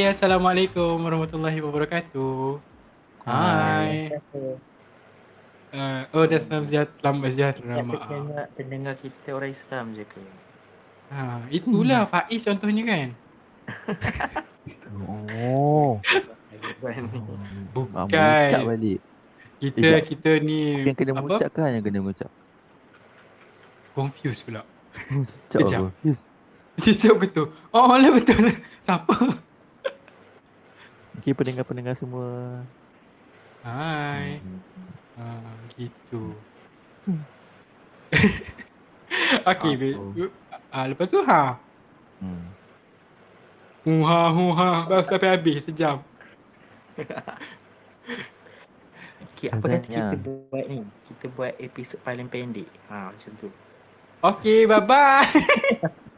Okay, Assalamualaikum warahmatullahi wabarakatuh. Hai. Uh, oh, dah selamat sejahtera. Selamat sejahtera. Maaf. Pendengar, pendengar kita orang Islam je ke? Ha, itulah hmm. Faiz contohnya kan. Oh. Bukan. Ah, Bukan. mengucap balik. Kita Sekejap. kita ni Yang kena apa? mengucap kan yang kena mengucap? Confused pula. Apa? Yes. Cicap betul. Oh, lah betul. Siapa? Okay, pendengar-pendengar semua. Hai. Hmm. Ha, gitu. Hmm. okay, Apa? babe. Ah, lepas tu ha. Hmm. Huha huha baru sampai habis sejam. Okay, apa kata kita buat ni? Kita buat episod paling pendek. Ha, macam tu. Okay, bye bye.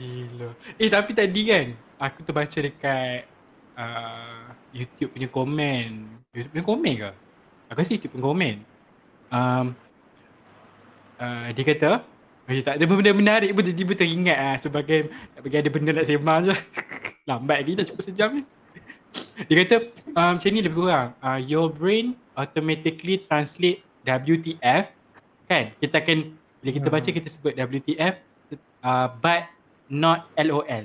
Gila. Eh tapi tadi kan aku terbaca dekat uh, YouTube punya komen. YouTube punya komen ke? Aku rasa YouTube punya komen. Um, uh, dia kata macam tak ada benda menarik pun tiba-tiba teringat ah sebagai nak bagi ada benda nak sembang je. Lambat lagi dah cukup sejam ni. Dia kata um, macam ni lebih kurang. Uh, your brain automatically translate WTF kan? Kita akan bila kita baca kita sebut WTF uh, but not LOL.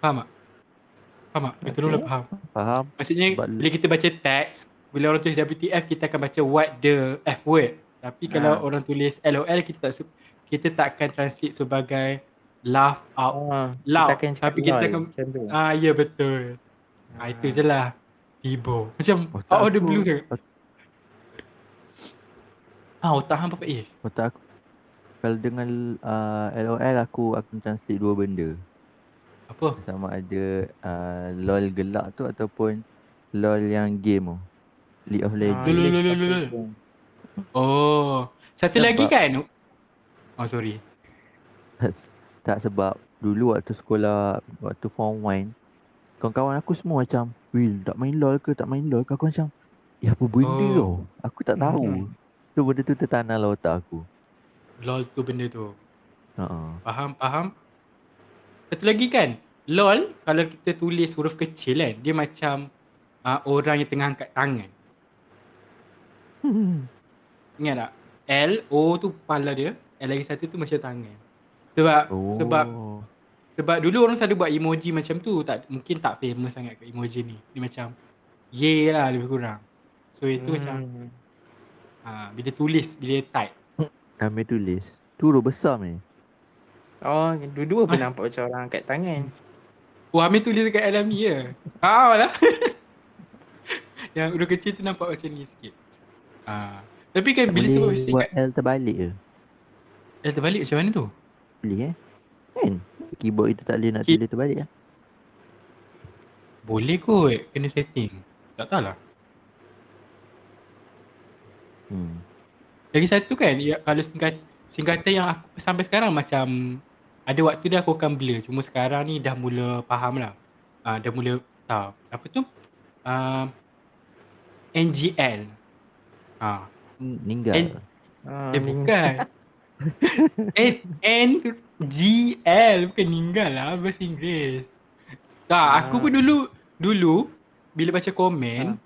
Faham tak? Faham tak? Betul lah faham. Faham? Maksudnya But- bila kita baca teks, bila orang tulis WTF kita akan baca what the F word. Tapi kalau Ah. orang tulis LOL kita tak kita tak akan translate sebagai laugh out. Ah, Loud, kita tapi kita loud, akan-. Ah ya betul. Ah, itu je lah. Tibo. Macam Otak out of the blue sangat. Ah otak hang apa? Otak aku kalau dengan uh, LOL aku akan translate dua benda. Apa? Sama ada uh, LOL gelak tu ataupun LOL yang game tu. League of Ah, Legends. Lulu, tak lulu. betul. Oh. Satu Sebab- lagi kan? Oh sorry. Tak sebab dulu waktu sekolah waktu form 1 kawan-kawan aku semua macam Will tak main LOL ke tak main LOL ke aku macam Eh apa benda Oh. oh. Aku tak tahu So benda tu tertanam dalam otak aku LOL tu benda tu. uh-uh. Faham, faham. Satu lagi kan, LOL kalau kita tulis huruf kecil kan, dia macam uh, orang yang tengah angkat tangan. Ingat tak? L, O tu kepala dia, L lagi satu tu macam tangan. Sebab Oh sebab sebab dulu orang selalu buat emoji macam tu, tak mungkin tak famous sangat ke emoji ni. Dia macam ye lah lebih kurang. So itu Hmm. macam uh, bila tulis, bila type. Kami tulis Tu huruf besar ni Oh, dua-dua pun Ah. nampak macam orang angkat tangan. Oh Amir tulis dekat alami je. Ah lah. Yang huruf kecil tu nampak macam ni sikit. Ah. Tapi kan Tak bila boleh sebut buat L terbalik ke L terbalik macam mana tu? Boleh eh Kan Keyboard kita tak boleh nak tulis terbalik lah Boleh kot kena setting. Tak tahulah. hmm. Lagi satu kan ya, kalau singkat, singkatan yang aku sampai sekarang macam ada waktu dia aku akan blur. Cuma sekarang ni dah mula faham lah. Ah, dah mula tahu. Apa tu? Ah, NGL. Ah, Ninggal N- Ah, Eh bukan. N N G L bukan ninggal lah bahasa Inggeris. Tak, aku Ah. pun dulu dulu bila baca komen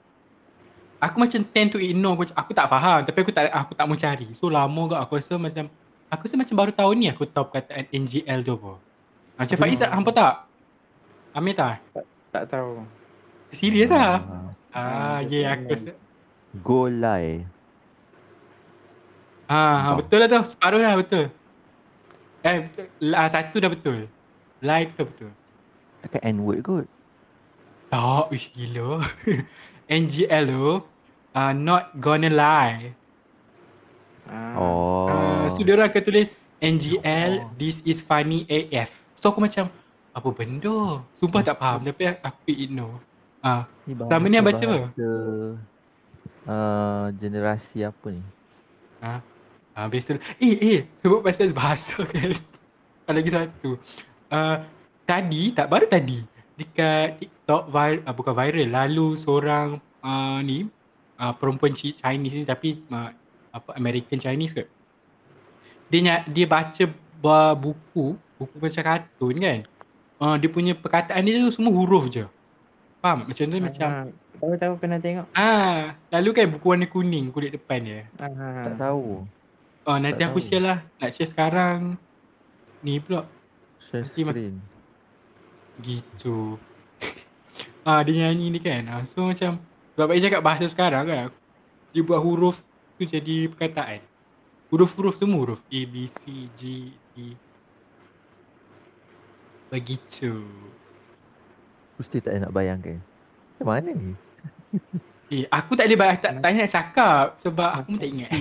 aku macam tend to ignore aku, aku tak faham tapi aku tak aku tak mau cari. So lama gak aku rasa macam aku rasa macam baru tahun ni aku tahu perkataan NGL tu apa. Macam Faiz tak hampa tak? Amir tak? tak tahu. Serius. Ah, Ah, Ah, ya yeah, betul. aku rasa. Go lie Ah, Faham. betul lah tu. Separuh lah betul. Eh, betul. lah, satu dah betul. Lie tu betul. Takkan N-word kot Tak, ish gila. NGL tu, uh, not gonna lie. Ah, Oh Uh, so dia orang akan tulis NGL, Oh. this is funny AF. So aku macam, apa benda? Sumpah tak faham tapi aku ignore. Ah, Ni Selama ni yang baca apa? uh, generasi apa ni? ah, ah biasa. Eh, eh, sebut pasal bahasa kan. Ada lagi satu. Uh, tadi, tak baru tadi, dekat TikTok, vir, uh, bukan viral, lalu seorang uh, ni, uh, perempuan Chi- Chinese ni tapi uh, apa American Chinese ke? Dia dia baca buku buku macam kartun kan. Uh, dia punya perkataan dia tu semua huruf je. Faham? Macam tu macam Ah, Tahu-tahu pernah tengok. ah, lalu kan buku warna kuning kulit depan dia. Ah, Tak tahu. Oh, nanti Tak aku tahu. share lah. Nak share sekarang. Ni pula. Share Nanti mak- screen. Gitu. ah, dia nyanyi ni kan. Ah, so macam sebab baik cakap bahasa sekarang kan. Dia buat huruf tu jadi perkataan. Huruf-huruf semua huruf A, B, C, G, E. Begitu. Mesti tak nak bayangkan. Macam mana ni? Eh, aku tak boleh bayar, tak, tak nak cakap sebab aku pun tak ingat. C.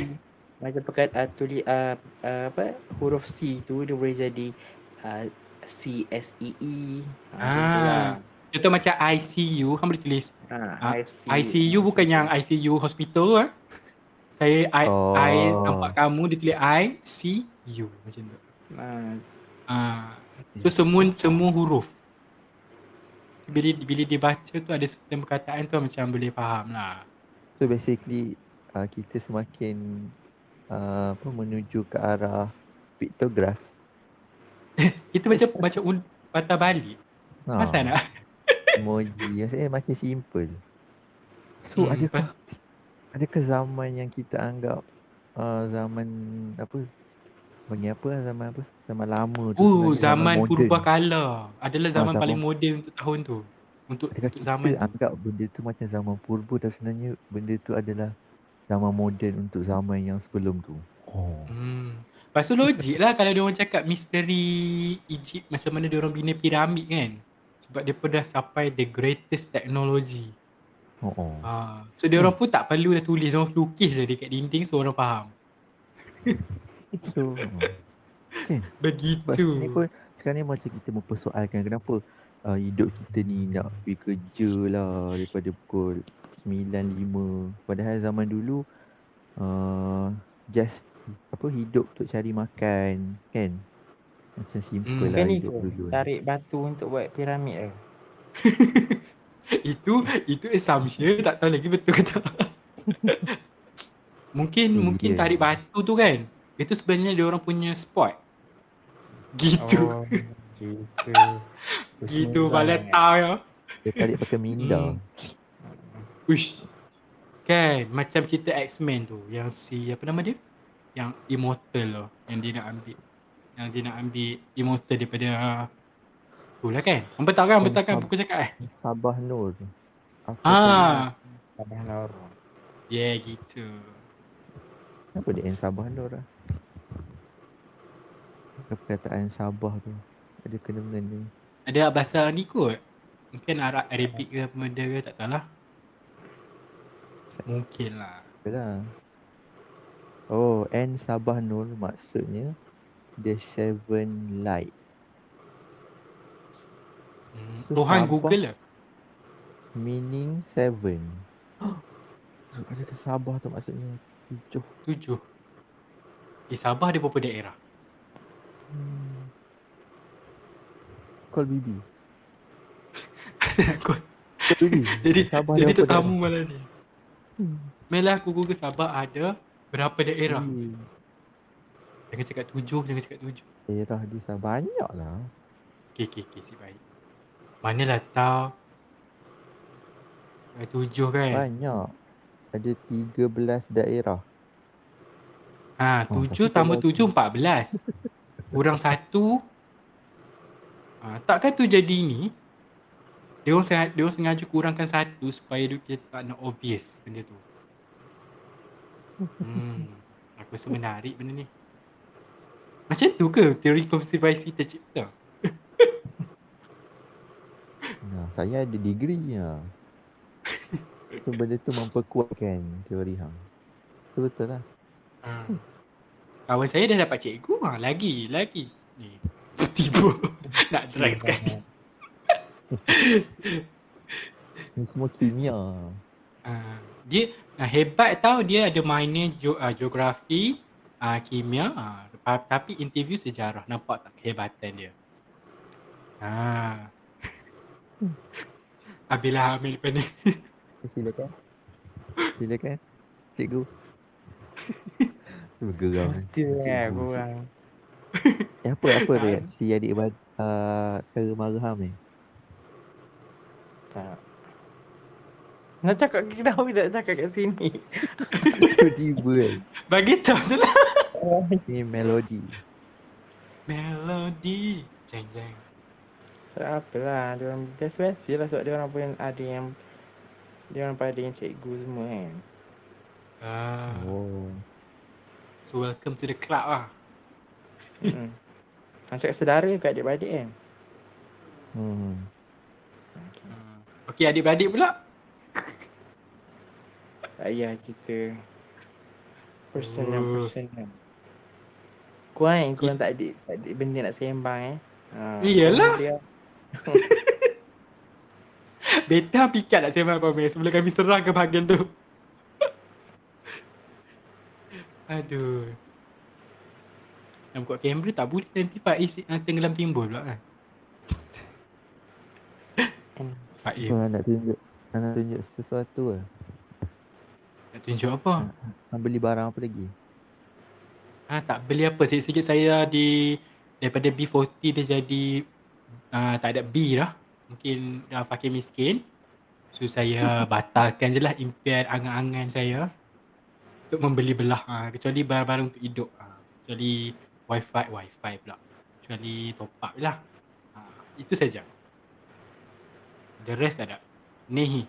Macam pekat uh, tulis uh, uh, apa huruf C tu dia boleh jadi uh, C S E E. Ah. Contoh macam ICU, kan boleh tulis Ah, Ah, IC, ICU bukan yang ICU hospital ah. Saya I, Oh. I nampak kamu dia tulis I C U macam tu. Ah, Ah. So semua semua huruf. Bila bila dia baca tu ada certain perkataan tu macam boleh faham lah. So basically uh, kita semakin uh, apa menuju ke arah piktograf. Kita macam baca un, patah balik. Ha, Pasal nak? Emoji maksudnya makin simple. So Hmm, adakah pas- adakah zaman yang kita anggap uh, zaman apa panggil apa zaman apa? Zaman lama tu Oh, sebenarnya zaman moden. purbakala adalah zaman zaman- paling moden untuk tahun tu. Untuk Adakah untuk kita zaman tu. anggap benda tu macam zaman purba tapi sebenarnya benda tu adalah zaman moden untuk zaman yang sebelum tu. Oh. Hmm. Lepas tu logik lah kalau dia orang cakap misteri Egypt macam mana dia orang bina piramid kan. Sebab dia pun dah sampai the greatest technology. Oh. oh. Ha. So dia orang pun tak perlu dah tulis, orang lukis je dekat dinding so orang faham. So Sebab Begitu. sekarang ni pun sekarang ni macam kita mempersoalkan kenapa uh, hidup kita ni nak pergi kerja lah daripada pukul 9.5 padahal zaman dulu uh, just apa hidup untuk cari makan kan macam simple Hmm. lah ni hidup dulu ni. tarik batu untuk buat piramid ke? itu itu assumption tak tahu lagi betul ke tak. mungkin Oh, mungkin yeah. tarik batu tu kan. Itu sebenarnya dia orang punya sport. Gitu. Oh, gitu. gitu tahu ya. dia tarik pakai minda Hmm. Uish. Kan macam cerita X-Men tu yang si apa nama dia? Yang Immortal tu yang dia nak ambil yang dia nak ambil Immortal daripada tu lah kan. Hang tahu kan? Tahu kan buku cakap eh? Sabah Nur Ah, Sabah Nur. yeah gitu. kenapa dia N Sabah Nur lah perkataan Sabah tu ada kena mengena Ada bahasa ni kot. Mungkin Arab Arabic ke apa benda ke tak tahu lah. Mungkin lah. Yalah. Oh, N Sabah Nur maksudnya The Seven Light. Hmm. So, Google lah. Meaning seven. so, adakah Sabah tu maksudnya tujuh? Tujuh. Di Sabah ada berapa daerah? Hmm. Call Bibi. Asal aku. Call Bibi. Jadi Sabah jadi tetamu daerah? malam ni. Hmm. Malah aku Google Sabah ada berapa daerah. Hmm. Jangan cakap tujuh, jangan cakap tujuh. Daerah di Sabah banyak lah. Okay, okay, okay, si baik. Manalah tahu. Ada tujuh kan? Banyak. Ada 13 daerah. Ha, Oh, tujuh tapi tambah tujuh, empat belas. Kurang satu. Ha, takkan tu jadi ni? Dia orang sengaja, dia orang sengaja kurangkan satu supaya dia tak nak obvious benda tu. Hmm, aku rasa menarik benda ni. Macam tu ke teori konspirasi tercipta? Nah, saya ada degree ya. So benda tu memperkuatkan teori hang. Betul betul lah. Ha. Kawan saya dah dapat cikgu. Ha, lagi, lagi. Ni, tiba nak drag sekali. Ni semua kimia. Uh, dia uh, hebat tau dia ada minor ge- uh, geografi, uh, kimia, uh, tapi interview sejarah. Nampak tak kehebatan dia? Ha. Abilah ambil lepas ni. Eh, Silakan. Silakan. Cikgu. Bergeram. Betul lah Cikgu. korang. Eh, apa apa Ah. reaksi adik bad, uh, cara marham ni? Tak. Nak cakap kenapa tak cakap kat sini? Tiba-tiba kan. Bagi tahu je lah. Ni melodi. Melody. Jeng jeng. Tak apalah, dia orang biasa-biasa lah sebab dia orang pun ada yang dia orang pada yang cikgu semua kan. Ah, Oh. so welcome to the club lah. Hmm. Nak cakap sedara kat adik-beradik kan. Hmm. Okay. Hmm. Okey adik-beradik pula. Tak payah cerita personal Oh. personal. Kuan kuan tak ada tak ada benda nak sembang eh. Ha, Iyalah. Beta pikat nak sembang apa Mel sebelum kami serang ke bahagian tu. Aduh. Nak buka kamera tak boleh nanti Faiz uh, tenggelam timbul pula kan. kan. Faiz Kau nak tunjuk nak tunjuk sesuatu lah. Nak tunjuk apa? Nak beli barang apa lagi? Ha, tak beli apa sikit-sikit saya di daripada B40 dia jadi uh, tak ada B dah. Mungkin dah fakir miskin. So saya batalkan je lah impian angan-angan saya untuk membeli belah ha, kecuali barang-barang untuk hidup. Ha, kecuali wifi wifi pula. Kecuali top up je lah. Ha, itu saja. The rest tak ada. Ni.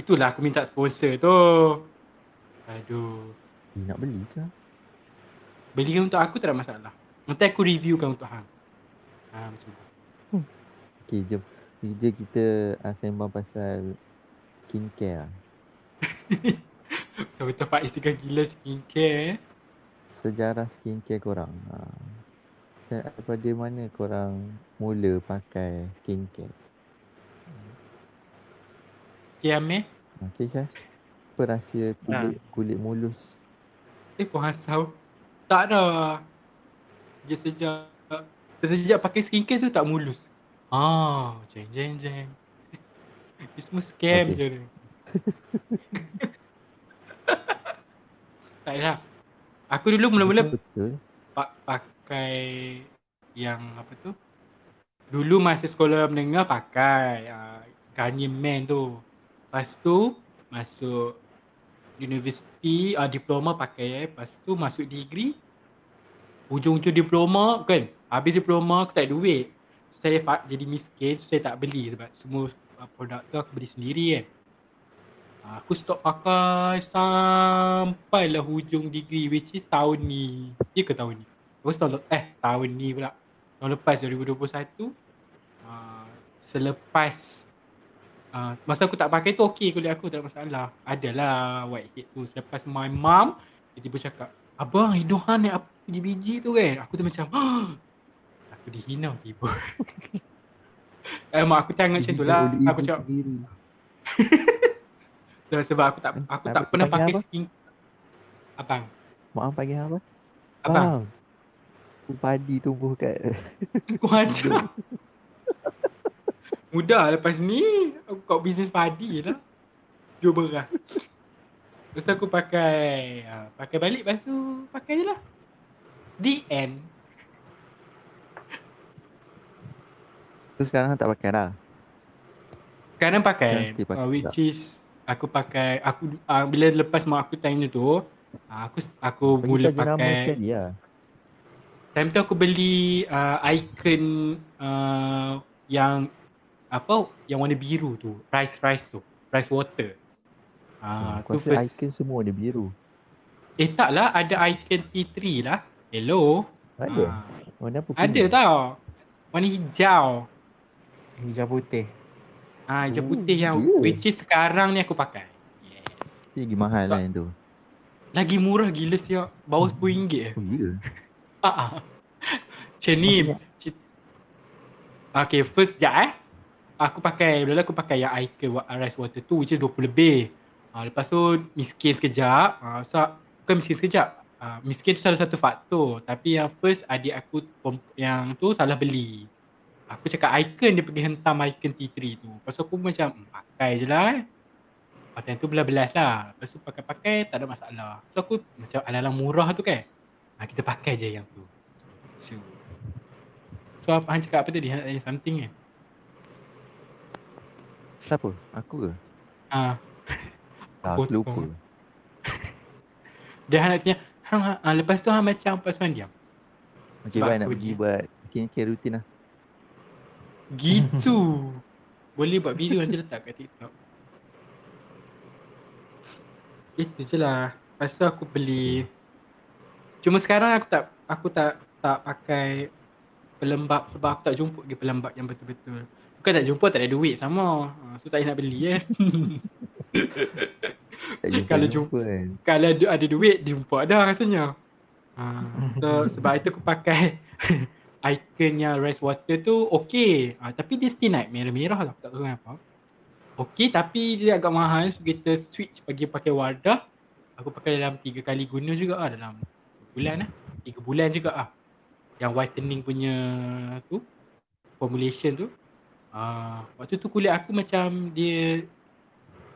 Itulah aku minta sponsor tu. Aduh. Eh, nak beli ke? Belikan untuk aku tak ada masalah. Nanti aku reviewkan untuk hang. Ha macam tu. Okay, jom. Kerja kita uh, sembang pasal skincare lah. Betul-betul Faiz tengah gila skincare eh. Sejarah skincare korang. Ha. Daripada mana korang mula pakai skincare? Okay Amir. Okay, Syah? Apa rahsia kulit, kulit mulus? Eh kau hasau. Tak dah. Dia sejak Sejak pakai skincare tu tak mulus. Ah, jeng jeng jeng. Dia semua scam Okay. je ni. tak lah. Aku dulu mula-mula Betul. pa- pakai yang apa tu? Dulu masa sekolah menengah pakai uh, Garnier Man tu. Lepas tu masuk universiti uh, diploma pakai eh. Lepas tu masuk degree. Hujung-hujung diploma kan. Habis diploma aku tak ada duit. So, saya jadi miskin so saya tak beli sebab semua uh, produk tu aku beli sendiri kan. Uh, aku stop pakai sampailah hujung degree which is tahun ni. Ya ke tahun ni? Oh, tahun eh tahun ni pula. Tahun lepas 2021 uh, selepas uh, masa aku tak pakai tu okey kulit aku tak ada masalah. Adalah whitehead tu selepas my mom dia tiba cakap, "Abang, hidung hang naik apa biji-biji tu kan?" Aku tu macam, aku dihina tiba. Eh, mak aku tengok macam tu lah. Oleh Aku cakap, sendiri. sebab aku tak aku Eh, tak tapi pernah pakai apa? skin. Abang, Mak panggil apa? abang, Padi tumbuh kat aku ajar. Mudah lepas ni aku kat bisnes padi lah. Jual beras. Lepas tu aku pakai ha, pakai balik lepas tu pakai je lah. The end. Tu sekarang tak pakai dah. Sekarang pakai pakai uh, which tak? is aku pakai aku uh, bila lepas mak aku tanya tu uh, aku aku Bagi mula pakai sekali lah. Time tu aku beli uh, icon uh, yang apa yang warna biru tu, rice rice tu, rice water. Ah, Aku tu rasa first. icon semua dia biru. Eh tak lah, ada icon T3 lah. Hello. Ada? Ah, Warna apa? ada kuning? tau. Warna hijau. Hijau putih. Ah, hijau Oh, putih yang ya. which is sekarang ni aku pakai. Yes. Dia lagi mahal So- lah yang tu. Lagi murah gila siap. Bawah RM10 eh. Oh ya? Ah, ah. Macam ni. Okay, first sekejap eh. Aku pakai, dulu aku pakai yang wa- Rice Water tu which is 20 lebih. Ah, lepas tu miskin sekejap. Ah, so, bukan miskin sekejap. Ah, miskin tu salah satu faktor. Tapi yang first adik aku yang tu salah beli. Aku cakap Icon dia pergi hentam Icon T3 tu. Lepas tu aku macam hmm, pakai je lah eh. Lepas tu belas-belas lah. Lepas tu pakai-pakai tak ada masalah. So aku macam ala-ala murah tu kan. Ah kita pakai je yang tu. So, so Han cakap apa tadi? Han nak tanya something kan? Siapa? Aku ke? Ah, Ah, aku lupa. dia Han nak tanya, Han, Han, ah, lepas tu Han macam pas Man diam. Okay, Sebab bye nak pergi ni- buat skincare rutin lah. Gitu. Boleh buat video nanti letak kat TikTok. Itu je lah. Tu aku beli. Cuma sekarang aku tak aku tak tak pakai pelembab sebab aku tak jumpa lagi pelembab yang betul-betul. Bukan tak jumpa tak ada duit sama. Ha, So tak payah nak beli kan. Jumpa kalau jumpa kan. Kalau ada, duit jumpa dah rasanya. Ha, so sebab itu aku pakai ikonnya rice water tu okey. Ha, tapi dia still naik merah-merah lah. Aku tak tahu kenapa. Okey tapi dia agak mahal. So kita switch bagi pakai Wardah. Aku pakai dalam 3 kali guna juga lah dalam bulan lah. 3 bulan juga ah. Yang whitening punya tu formulation tu. Ah, waktu tu kulit aku macam dia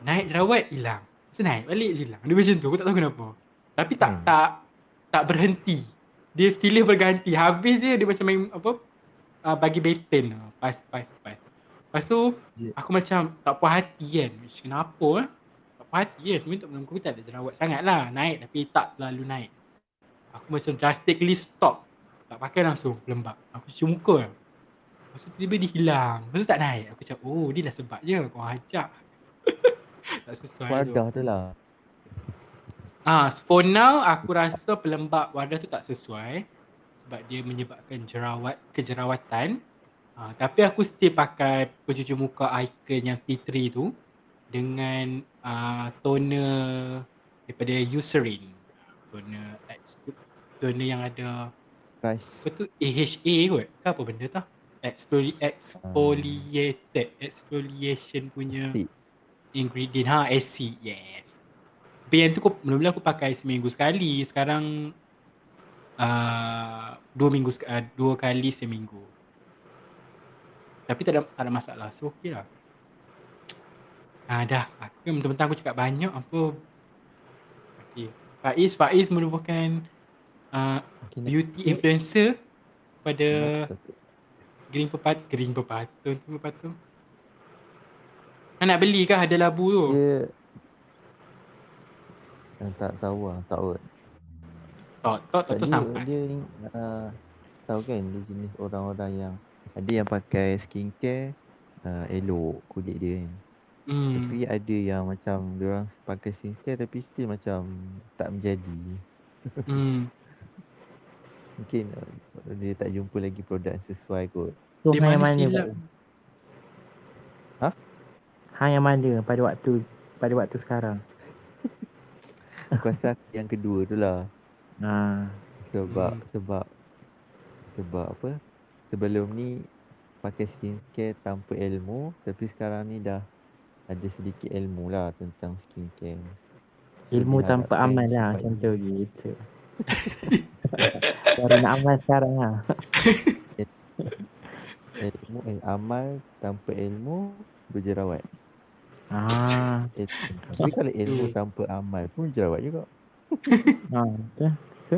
naik jerawat hilang. Tu naik balik hilang. Dia macam tu aku tak tahu kenapa. Tapi tak Hmm. tak tak berhenti. Dia silih berganti. Habis je dia macam main apa uh, bagi lah. Pas pas pas. Lepas tu Ya. aku macam tak puas hati kan. Macam kenapa eh? Tak puas hati kan. Sebenarnya tak belum aku tak ada jerawat sangat lah. Naik tapi tak terlalu naik. Aku macam drastically stop. Tak pakai langsung pelembab. Aku cuci muka. Lepas tu tiba-tiba dia hilang. Lepas tu tak naik. Aku cakap oh dia dah sebab je. Kau ajak. tak sesuai tu. Wadah tu lah. Ah, for now aku rasa pelembab wadah tu tak sesuai sebab dia menyebabkan jerawat kejerawatan. Ah, tapi aku still pakai pencuci muka icon yang T3 tu dengan ah, toner daripada Eucerin. Toner toner yang ada Price. apa tu AHA kot. Ke apa benda tu? Exfoli exfoliated exfoliation punya Si. ingredient. Ha acid yes. Tapi yang tu aku mula-mula aku pakai seminggu sekali. Sekarang uh, dua minggu uh, dua kali seminggu. Tapi tak ada tak ada masalah. So okey lah. Ah dah. Aku kan mentang-mentang aku cakap banyak apa? Okey Faiz Faiz merupakan uh, Okay, beauty influencer pada Green pepat Green pepatun tu pepatun Ah, nak beli kah ada labu tu? Dia Ah, tak tahu lah, tak tahu. Tak, tak, tak tu sampai. dia uh, tahu kan dia jenis orang-orang yang ada yang pakai skincare uh, elok kulit dia kan. Hmm. Tapi ada yang macam dia orang pakai skincare tapi still macam tak menjadi. Hmm. Mungkin uh, dia tak jumpa lagi produk sesuai kot. So Di hang yang mana mana? silap? Hah? Hang yang mana pada waktu pada waktu sekarang? Aku rasa yang kedua tu lah. Ha. Sebab Hmm. sebab sebab apa? Sebelum ni pakai skincare tanpa ilmu tapi sekarang ni dah ada sedikit ilmu lah tentang skincare. Ilmu tanpa diharapkan amal lah macam tu gitu. Baru nak amal sekarang lah. Ilmu eh, amal tanpa ilmu berjerawat. Ah, Eh, tapi kalau ilmu tanpa amal pun jerawat juga. ha, betul. So,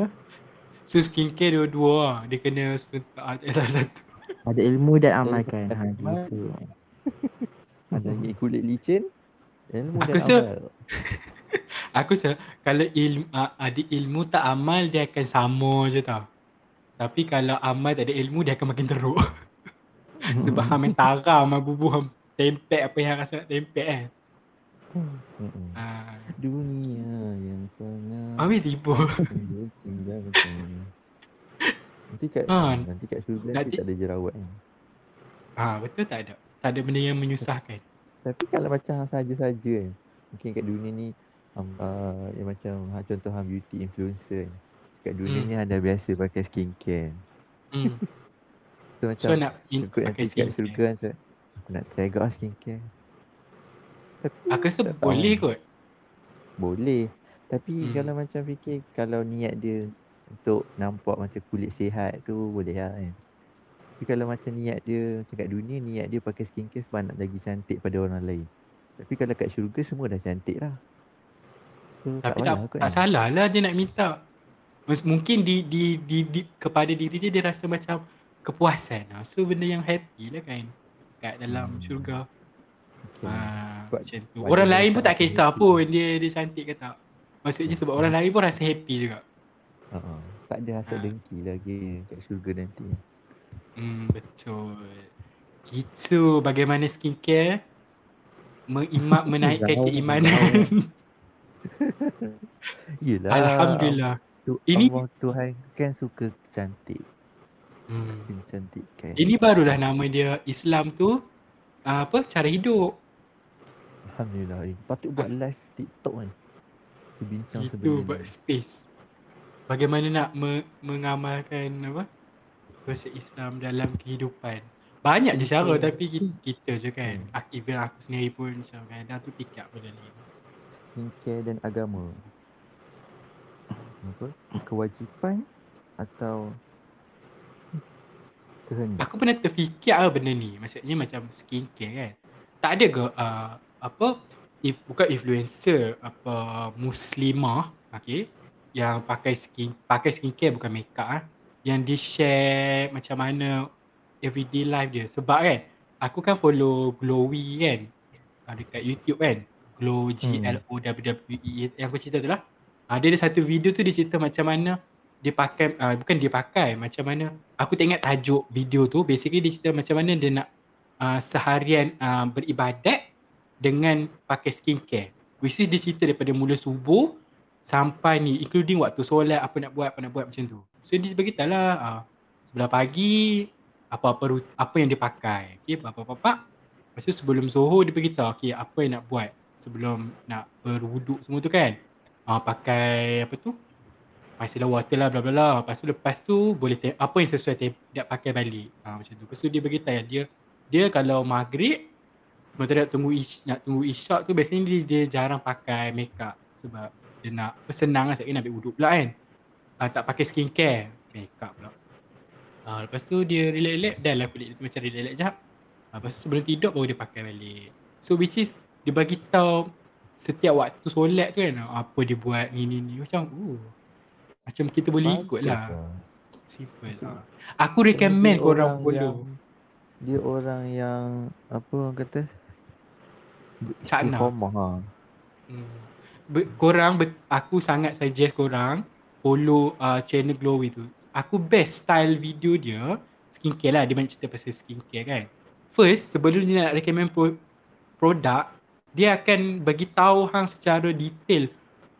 So skincare dua-dua lah. Dia kena serentak ah, salah satu. ada ilmu dan Ilmu amalkan. dan Ha, amal. gitu. Ada lagi kulit licin, ilmu Aku dan rasa- amal. Aku rasa kalau ilmu, uh, ada ilmu tak amal dia akan sama je tau. Tapi kalau amal tak ada ilmu dia akan makin teruk. Sebab hang main taram hang bubuh hang tempek apa yang rasa nak tempek kan. Ah, Dunia yang pernah tiba. Dia tinggal. Nanti kat Ha, nanti kat surga nanti tak ada jerawat kan. Ah betul tak ada. Tak ada benda yang menyusahkan. Tapi kalau macam saja-saja kan. Mungkin kat dunia ni um, uh, yang macam ha, contoh hang beauty influencer kan. Kat dunia Hmm. ni anda biasa pakai skincare. Hmm. So macam So nak in, ikut skincare. surga kan so, aku nak try juga skincare. Tapi Aku rasa tak tahu. boleh kot. Boleh. Tapi Hmm. kalau macam fikir kalau niat dia untuk nampak macam kulit sihat tu boleh lah kan. Tapi kalau macam niat dia macam kat dunia niat dia pakai skincare sebab nak lagi cantik pada orang lain. Tapi kalau kat syurga semua dah cantik lah. So Tapi tak, payah kot tak kan. salah lah dia nak minta. Mungkin di, di, di, di, kepada diri dia, dia rasa macam kepuasan lah. So benda yang happy lah kan. Kat dalam Hmm. syurga. Okay. Ah, Sebab macam tu. Orang lain pun tak kisah happy. pun dia dia cantik ke tak. Maksudnya sebab orang lain pun rasa happy juga. Uh-uh. Tak ada hasad Ah. dengki lagi kat syurga nanti. Hmm, betul. Gitu bagaimana skincare mengimak menaikkan keimanan. Yelah. Alhamdulillah. Tu, Ini- Allah Tuhan kan suka cantik. Hmm. Mencantikkan. Ini barulah nama dia Islam tu uh, apa cara hidup. Alhamdulillah. Eh, Patut buat live TikTok kan. Kita bincang Itu sebenarnya. buat space. Bagaimana nak me- mengamalkan apa? Bahasa Islam dalam kehidupan. Banyak je cara Betul. tapi kita, kita je kan. Hmm. Ak- Even aku sendiri pun macam kadang tu pick up benda ni. Skincare dan agama. Apa? Kewajipan atau kehendak. Aku pernah terfikir lah benda ni. Maksudnya macam skincare kan. Tak ada ke uh, apa if bukan influencer apa muslimah okay yang pakai skin pakai skincare bukan makeup ah yang dia share macam mana everyday life dia sebab kan aku kan follow Glowy kan uh, dekat YouTube kan Glow G L O W W E yang aku cerita tu lah uh, dia ada satu video tu dia cerita macam mana dia pakai uh, bukan dia pakai macam mana aku tak ingat tajuk video tu basically dia cerita macam mana dia nak uh, seharian uh, beribadat dengan pakai skincare. Which is dia cerita daripada mula subuh sampai ni including waktu solat apa nak buat apa nak buat macam tu. So dia beritahu lah uh, sebelah pagi apa-apa apa yang dia pakai. Okey apa-apa lepas tu sebelum Zohor dia beritahu okey apa yang nak buat sebelum nak berwuduk semua tu kan? Uh, pakai apa tu Micellar water lah bla bla bla. Lepas tu lepas tu boleh te- apa yang sesuai te- dia pakai balik. Ha, macam tu. Lepas tu dia beritahu yang dia dia kalau maghrib Sementara nak tunggu ish, nak tunggu isyak tu biasanya dia, dia jarang pakai makeup sebab dia nak senang lah nak ambil wuduk pula kan. Uh, tak pakai skincare, makeup pula. Uh, lepas tu dia relax-relax, dah lah kulit dia tu macam relax-relax jap. Uh, lepas tu sebelum tidur baru dia pakai balik. So which is dia bagi tahu setiap waktu solat tu kan apa dia buat ni ni ni macam uh, macam kita boleh ikut lah. Simple lah. Aku recommend Dia korang orang follow. yang- Dia orang yang apa orang kata? Cakna. Ha. Hmm. Be- korang be- aku sangat suggest korang follow uh, channel Glowy tu. Aku best style video dia skincare lah. Dia banyak cerita pasal skincare kan. First, sebelum dia nak recommend pro- produk, dia akan bagi tahu hang secara detail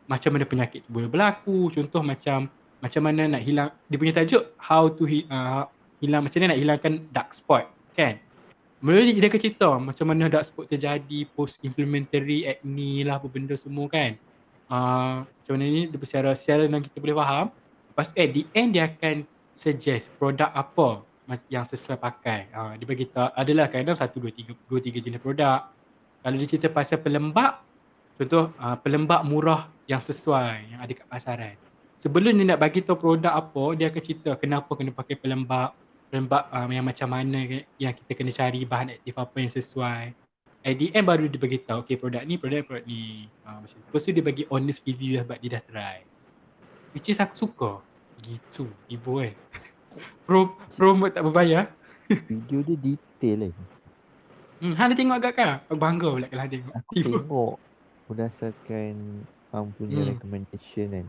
macam mana penyakit tu boleh berlaku. Contoh macam macam mana nak hilang dia punya tajuk how to uh, hilang macam mana nak hilangkan dark spot kan. Mula dia, akan cerita macam mana dark spot terjadi, post inflammatory acne lah apa benda semua kan. Uh, macam mana ni dia secara secara yang kita boleh faham. Lepas tu at the end dia akan suggest produk apa yang sesuai pakai. Uh, dia bagi tahu adalah kadang satu dua tiga dua tiga jenis produk. Kalau dia cerita pasal pelembab, contoh uh, pelembab murah yang sesuai yang ada kat pasaran. Sebelum dia nak bagi tahu produk apa, dia akan cerita kenapa kena pakai pelembab, pelembab um, yang macam mana yang kita kena cari bahan aktif apa yang sesuai. At the end baru dia bagi tahu okay produk ni, produk produk ni. Uh, macam tu. Lepas tu dia bagi honest review sebab dia dah try. Which is aku suka. Gitu, ibu kan. Pro, promo tak berbayar. Video dia detail eh. Hmm, Han dah tengok agak kan? Aku bangga pula kalau Han tengok. Aku tengok berdasarkan Am punya Hmm. recommendation kan.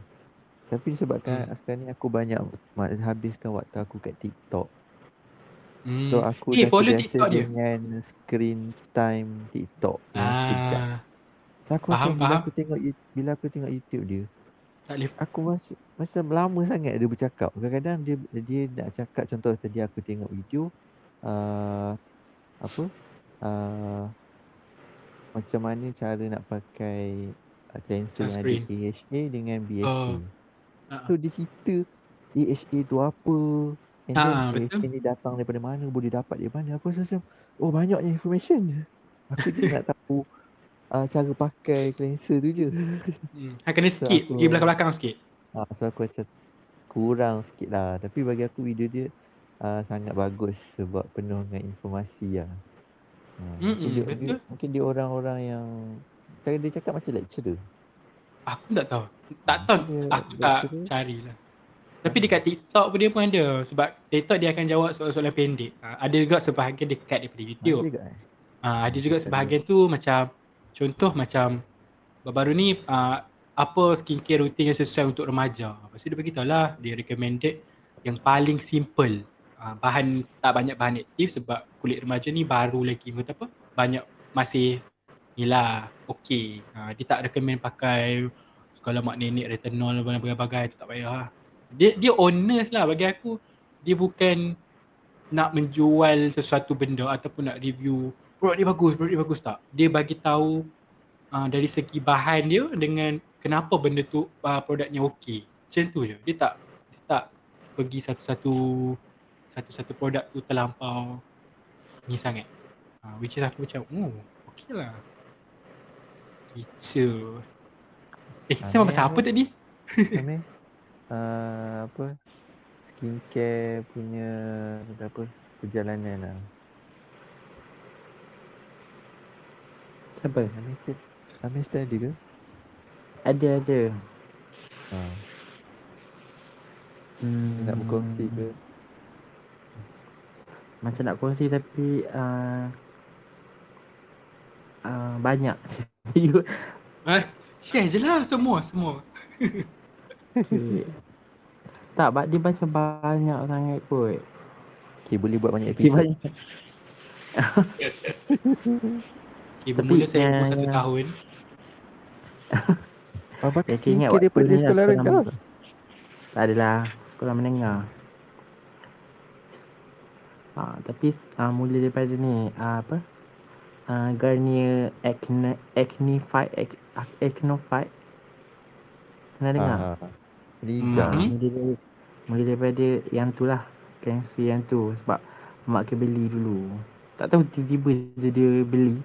Tapi disebabkan Hmm. sekarang ni aku banyak habiskan waktu aku kat TikTok. Hmm. So aku Eh, dah terbiasa TikTok dia. dengan screen time TikTok sekejap. Ah, So aku Faham, macam bila faham. aku tengok bila aku tengok YouTube dia, tak boleh. aku masa masa lama sangat dia bercakap. Kadang-kadang dia dia nak cakap contoh tadi aku tengok video uh, apa? Uh, macam mana cara nak pakai tensor yang ada. AHA dengan BHA. Oh. So dia cerita AHA tu apa and then Ah, AHA betul. ni datang daripada mana, boleh dapat dari mana. Aku rasa macam oh banyaknya information. Aku je nak tahu uh, cara pakai cleanser tu je. Hmm. Han kena So skip, aku- pergi belakang-belakang sikit. Ha, so aku macam kurang sikit lah. Tapi bagi aku video dia uh, sangat bagus sebab penuh dengan informasi lah. Ha, mungkin, Mm-mm, dia, betul. dia, mungkin dia orang-orang yang cara dia cakap macam lecturer. Aku tak tahu. Tak tahu. Dia Aku tak lecturer. carilah. Tapi dekat TikTok pun dia pun ada sebab TikTok dia akan jawab soalan-soalan pendek. Ha, ada juga sebahagian dekat daripada YouTube. Ada juga eh? Ha, ada juga sebahagian tu macam contoh macam baru-baru ni uh, apa skincare rutin yang sesuai untuk remaja. Lepas tu dia beritahu lah dia recommended yang paling simple. Uh, bahan tak banyak bahan aktif sebab kulit remaja ni baru lagi kata apa banyak masih ni lah okey. Uh, dia tak recommend pakai segala mak nenek retinol dan bagai-bagai tu tak payah lah. Dia dia honest lah bagi aku. Dia bukan nak menjual sesuatu benda ataupun nak review produk dia bagus, produk dia bagus tak. Dia bagi tahu uh, dari segi bahan dia dengan kenapa benda tu uh, produknya okey. Macam tu je. Dia tak dia tak pergi satu-satu satu-satu produk tu terlampau ni sangat. Uh, which is aku macam, oh, okey lah. Gitu. Eh, saya ni pasal apa tadi? Apa? uh, apa? Skincare punya apa? Perjalanan lah. Siapa? Amistar, Amistar ada ke? Ada ada. Ha, Hmm. nak berkongsi ke? Macam nak kongsi tapi uh, uh, banyak. You Ah, share je lah semua, semua. okay. Tak, ba- dia macam banyak sangat kot. Okay, boleh buat banyak Cik episod. banyak. Okay, Tapi, bermula saya umur satu tahun. Ah, pakai Okay, ingat daripada waktu ni lah sekolah sekolah rendah. Tak adalah sekolah menengah. Ha, tapi uh, mula daripada ni uh, apa? Uh, Garnier Acne Acne Fight Ac, Acno Fight. Pernah dengar? Ha. Rijal. Mhm. Mula daripada, mula daripada yang tu lah Cancer yang tu Sebab mak ke beli dulu Tak tahu tiba-tiba je dia beli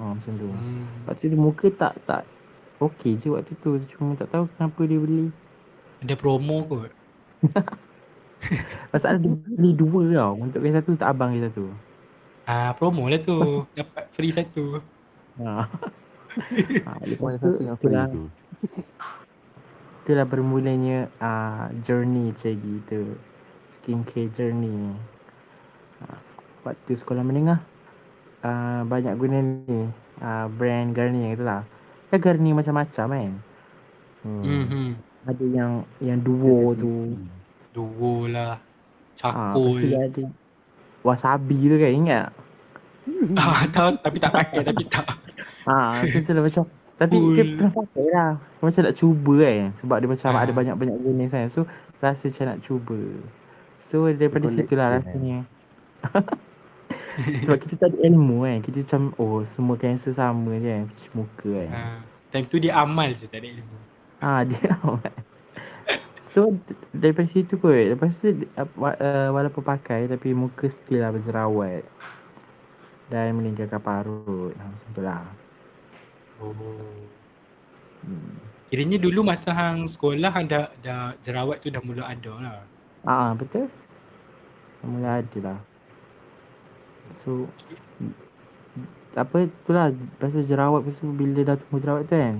oh, Macam tu Hmm. Lepas tu dia muka tak tak Okey je waktu tu Cuma tak tahu kenapa dia beli Ada promo kot. Masalah dia beli dua tau Untuk yang satu tak abang yang satu Ah, promo lah tu. Dapat free satu. ha. ha, Cuma Lepas tu yang free itulah, tu. itulah bermulanya uh, Journey macam gitu Skincare journey ha. Waktu sekolah menengah uh, Banyak guna ni uh, Brand Garnier tu lah Kan Garnier macam-macam kan Hmm. Mhm. Ada yang yang duo tu Duo lah. ha, tu Cakul. dia ada Wasabi tu kan ingat Ah, tahu tapi tak pakai tapi tak. Ha, macam tu lah macam Tapi dia Cool. pernah pakai lah Macam nak cuba kan Sebab dia macam Ah. ada banyak-banyak jenis kan So rasa macam nak cuba So daripada Dia situ lah rasanya Sebab kita tak ada ilmu kan Kita macam oh semua cancer sama je kan Cuci muka kan Ah, time tu dia amal je tak ada ilmu. Ha dia awal So daripada situ kot Lepas tu uh, uh, walaupun pakai Tapi muka still lah berjerawat Dan meninggalkan parut ha, Macam tu lah Oh. hmm. Kiranya dulu masa hang sekolah hang dah, dah jerawat tu dah mula ada lah. Ah betul. Mula ada lah. So apa itulah pasal jerawat pasal bila dah tumbuh jerawat tu kan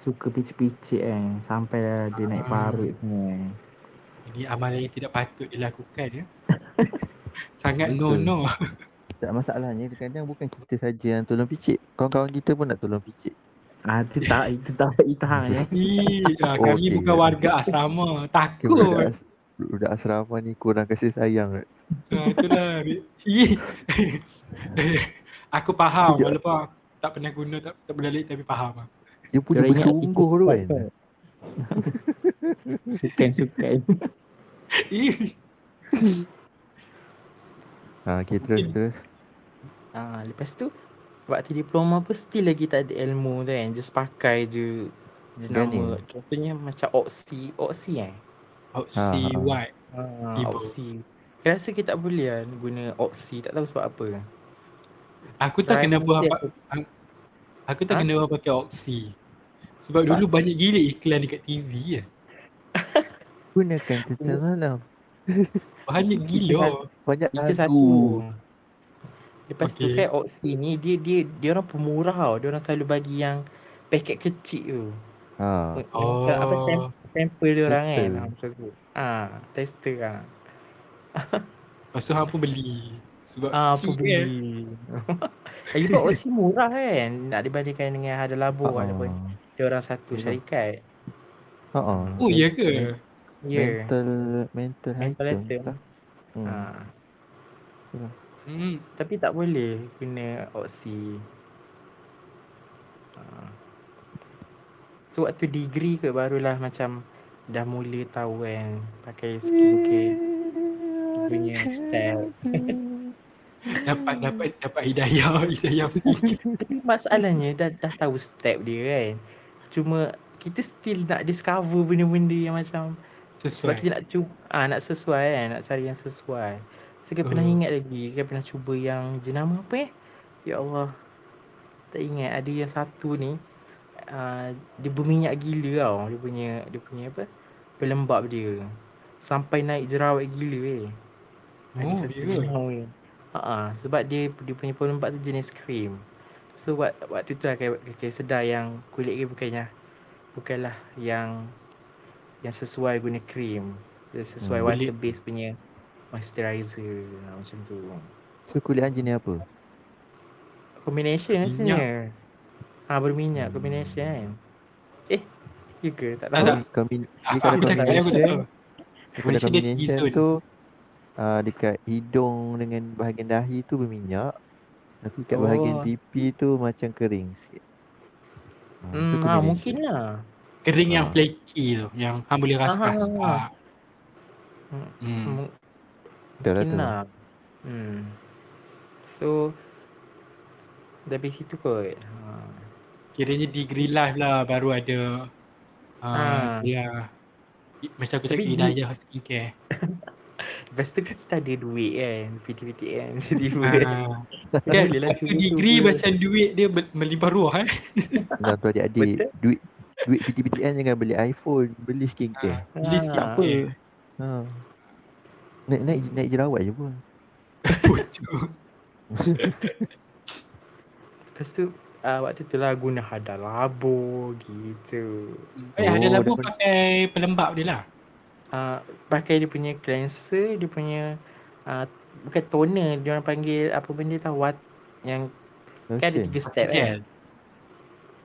suka picit-picit kan sampai dah dia naik Ah. parut semua kan. Ini amalan yang tidak patut dilakukan ya. Sangat no no. Tak masalahnya kadang bukan kita saja yang tolong picit. Kawan-kawan kita pun nak tolong picit. Ah itu tak itu tak itu hang ya. Ih, ah, kami okey, bukan warga asrama. Okay, Takut. budak, as- budak asrama ni kurang kasih sayang. Ah, itulah. Ih. aku faham walaupun aku tak pernah guna tak, tak pernah lihat tapi faham. Ah. Dia punya bersungguh tu kan. Sukan-sukan. Ha, okay, terus terus. ah lepas tu waktu diploma pun still lagi tak ada ilmu tu kan. Just pakai je Garnier. nama contohnya macam Oxy Oxy eh. Oxy Ah, ah. white. Ah, Tiba. Oxy. Rasa kita tak boleh lah guna Oxy. Tak tahu sebab apa. Aku tak Try kenapa apa, aku- aku tak Ha? kenapa pakai Oxy. Sebab dulu banyak gila iklan dekat TV ya. Gunakan tentang malam. Banyak gila. Banyak Itu satu. lagu. Lepas tu Okey. kan Oxy ni dia dia dia orang pemurah tau. Dia orang selalu bagi yang paket kecil tu. Ha. Macam apa sam, sampel dia orang kan. Ha, macam tu. Ah, tester ah. Lepas tu hang pun beli. Sebab Ah, apa kan. beli. Lagi sebab Oxy murah kan. Nak dibandingkan dengan Hada Labo Ah, walaupun dia orang satu Betul. syarikat. ah, ah. Oh ya ke? Ya. Mental mental Mental item. item. tak? Hmm. Ah. Hmm. Tapi tak boleh guna Oxy. Ah. So waktu degree ke barulah macam dah mula tahu kan pakai skincare punya style. Dapat dapat dapat hidayah, hidayah sikit. Tapi masalahnya dah dah tahu step dia kan. Cuma kita still nak discover benda-benda yang macam sebab Sesuai. kita nak cuba ah nak sesuai kan, nak cari yang sesuai. So kita pernah Oh. ingat lagi, kita pernah cuba yang jenama apa eh? Ya Allah. Tak ingat ada yang satu ni uh, dia berminyak gila tau. Dia punya dia punya apa? Pelembab dia. Sampai naik jerawat gila eh. Ada Oh, satu ya. jenama ni. Ha sebab dia dia punya pelembab tu jenis krim. So buat waktu tu lah kayak, kayak sedar yang kulit dia bukannya bukanlah yang yang sesuai guna krim. Dia sesuai Hmm. water base punya moisturizer ha, macam tu. So kulit hang jenis apa? Combination Minyak. rasanya. Ha berminyak Hmm. combination kan. Eh, ya ke? Tak Tak, tahu. tak. Aku, dia kalau aku cakap aku tak combination, tahu. dia kalau Combination dia tu uh, dekat hidung dengan bahagian dahi tu berminyak. Tapi kat bahagian Oh. pipi tu macam kering sikit. Ah, tu Hmm, ha, combination. mungkin lah. Kering yang Ah. flaky tu, yang hang boleh Ah, ras-ras. ah, ah. Ah. Hmm. Hmm. Betul lah Mungkin tu. lah. Hmm. So dari situ kot. Ha. Kiranya degree life lah baru ada Ah. uh, ya macam aku Tapi cakap di- hidayah skincare. Lepas tu kan kita ada duit kan. PT-PT kan. Tiba-tiba. Ah, kan boleh lah waktu cuba-cuba. degree macam duit dia melimpah ruah eh. Dan tu adik-adik, duit duit PT-PTN jangan beli iPhone, beli skincare. Beli Ah. skincare. Ha. Naik naik naik jerawat je pun. Lepas tu uh, waktu tu lah guna hada labo gitu. Eh ada Oh, labu dia pun- pakai pelembab dia lah. Uh, pakai dia punya cleanser, dia punya uh, bukan toner, dia orang panggil apa benda tau wat yang kan ada tiga step kan. Gel.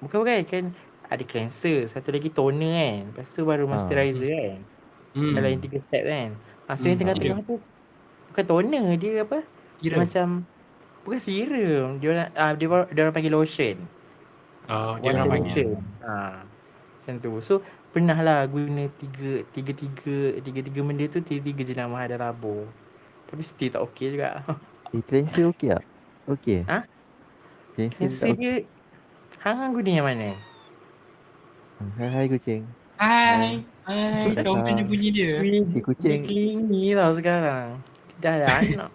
Bukan bukan kan ada cleanser, satu lagi toner kan. Lepas tu baru Ah. moisturizer kan. Hmm. Kalau yang tiga step kan. Ah, so Hmm, yang tengah-tengah tu bukan toner, dia apa? Dia Kira. macam bukan serum. Dia orang ah, dia, orang- dia orang panggil lotion. Oh, dia Water orang panggil. Ha. Macam tu. So pernah lah guna tiga tiga tiga tiga tiga benda tu tiga tiga jenama ada rabo. Tapi still tak okey juga. Eh, cleanser okey tak? Okey. Ha? Cleanser Cleanser tak okey. dia hang hang guna yang mana? Hai hai kucing. Hai. Hai, comel je bunyi dia. Si kucing dia kelingi tau sekarang. Dah ada anak.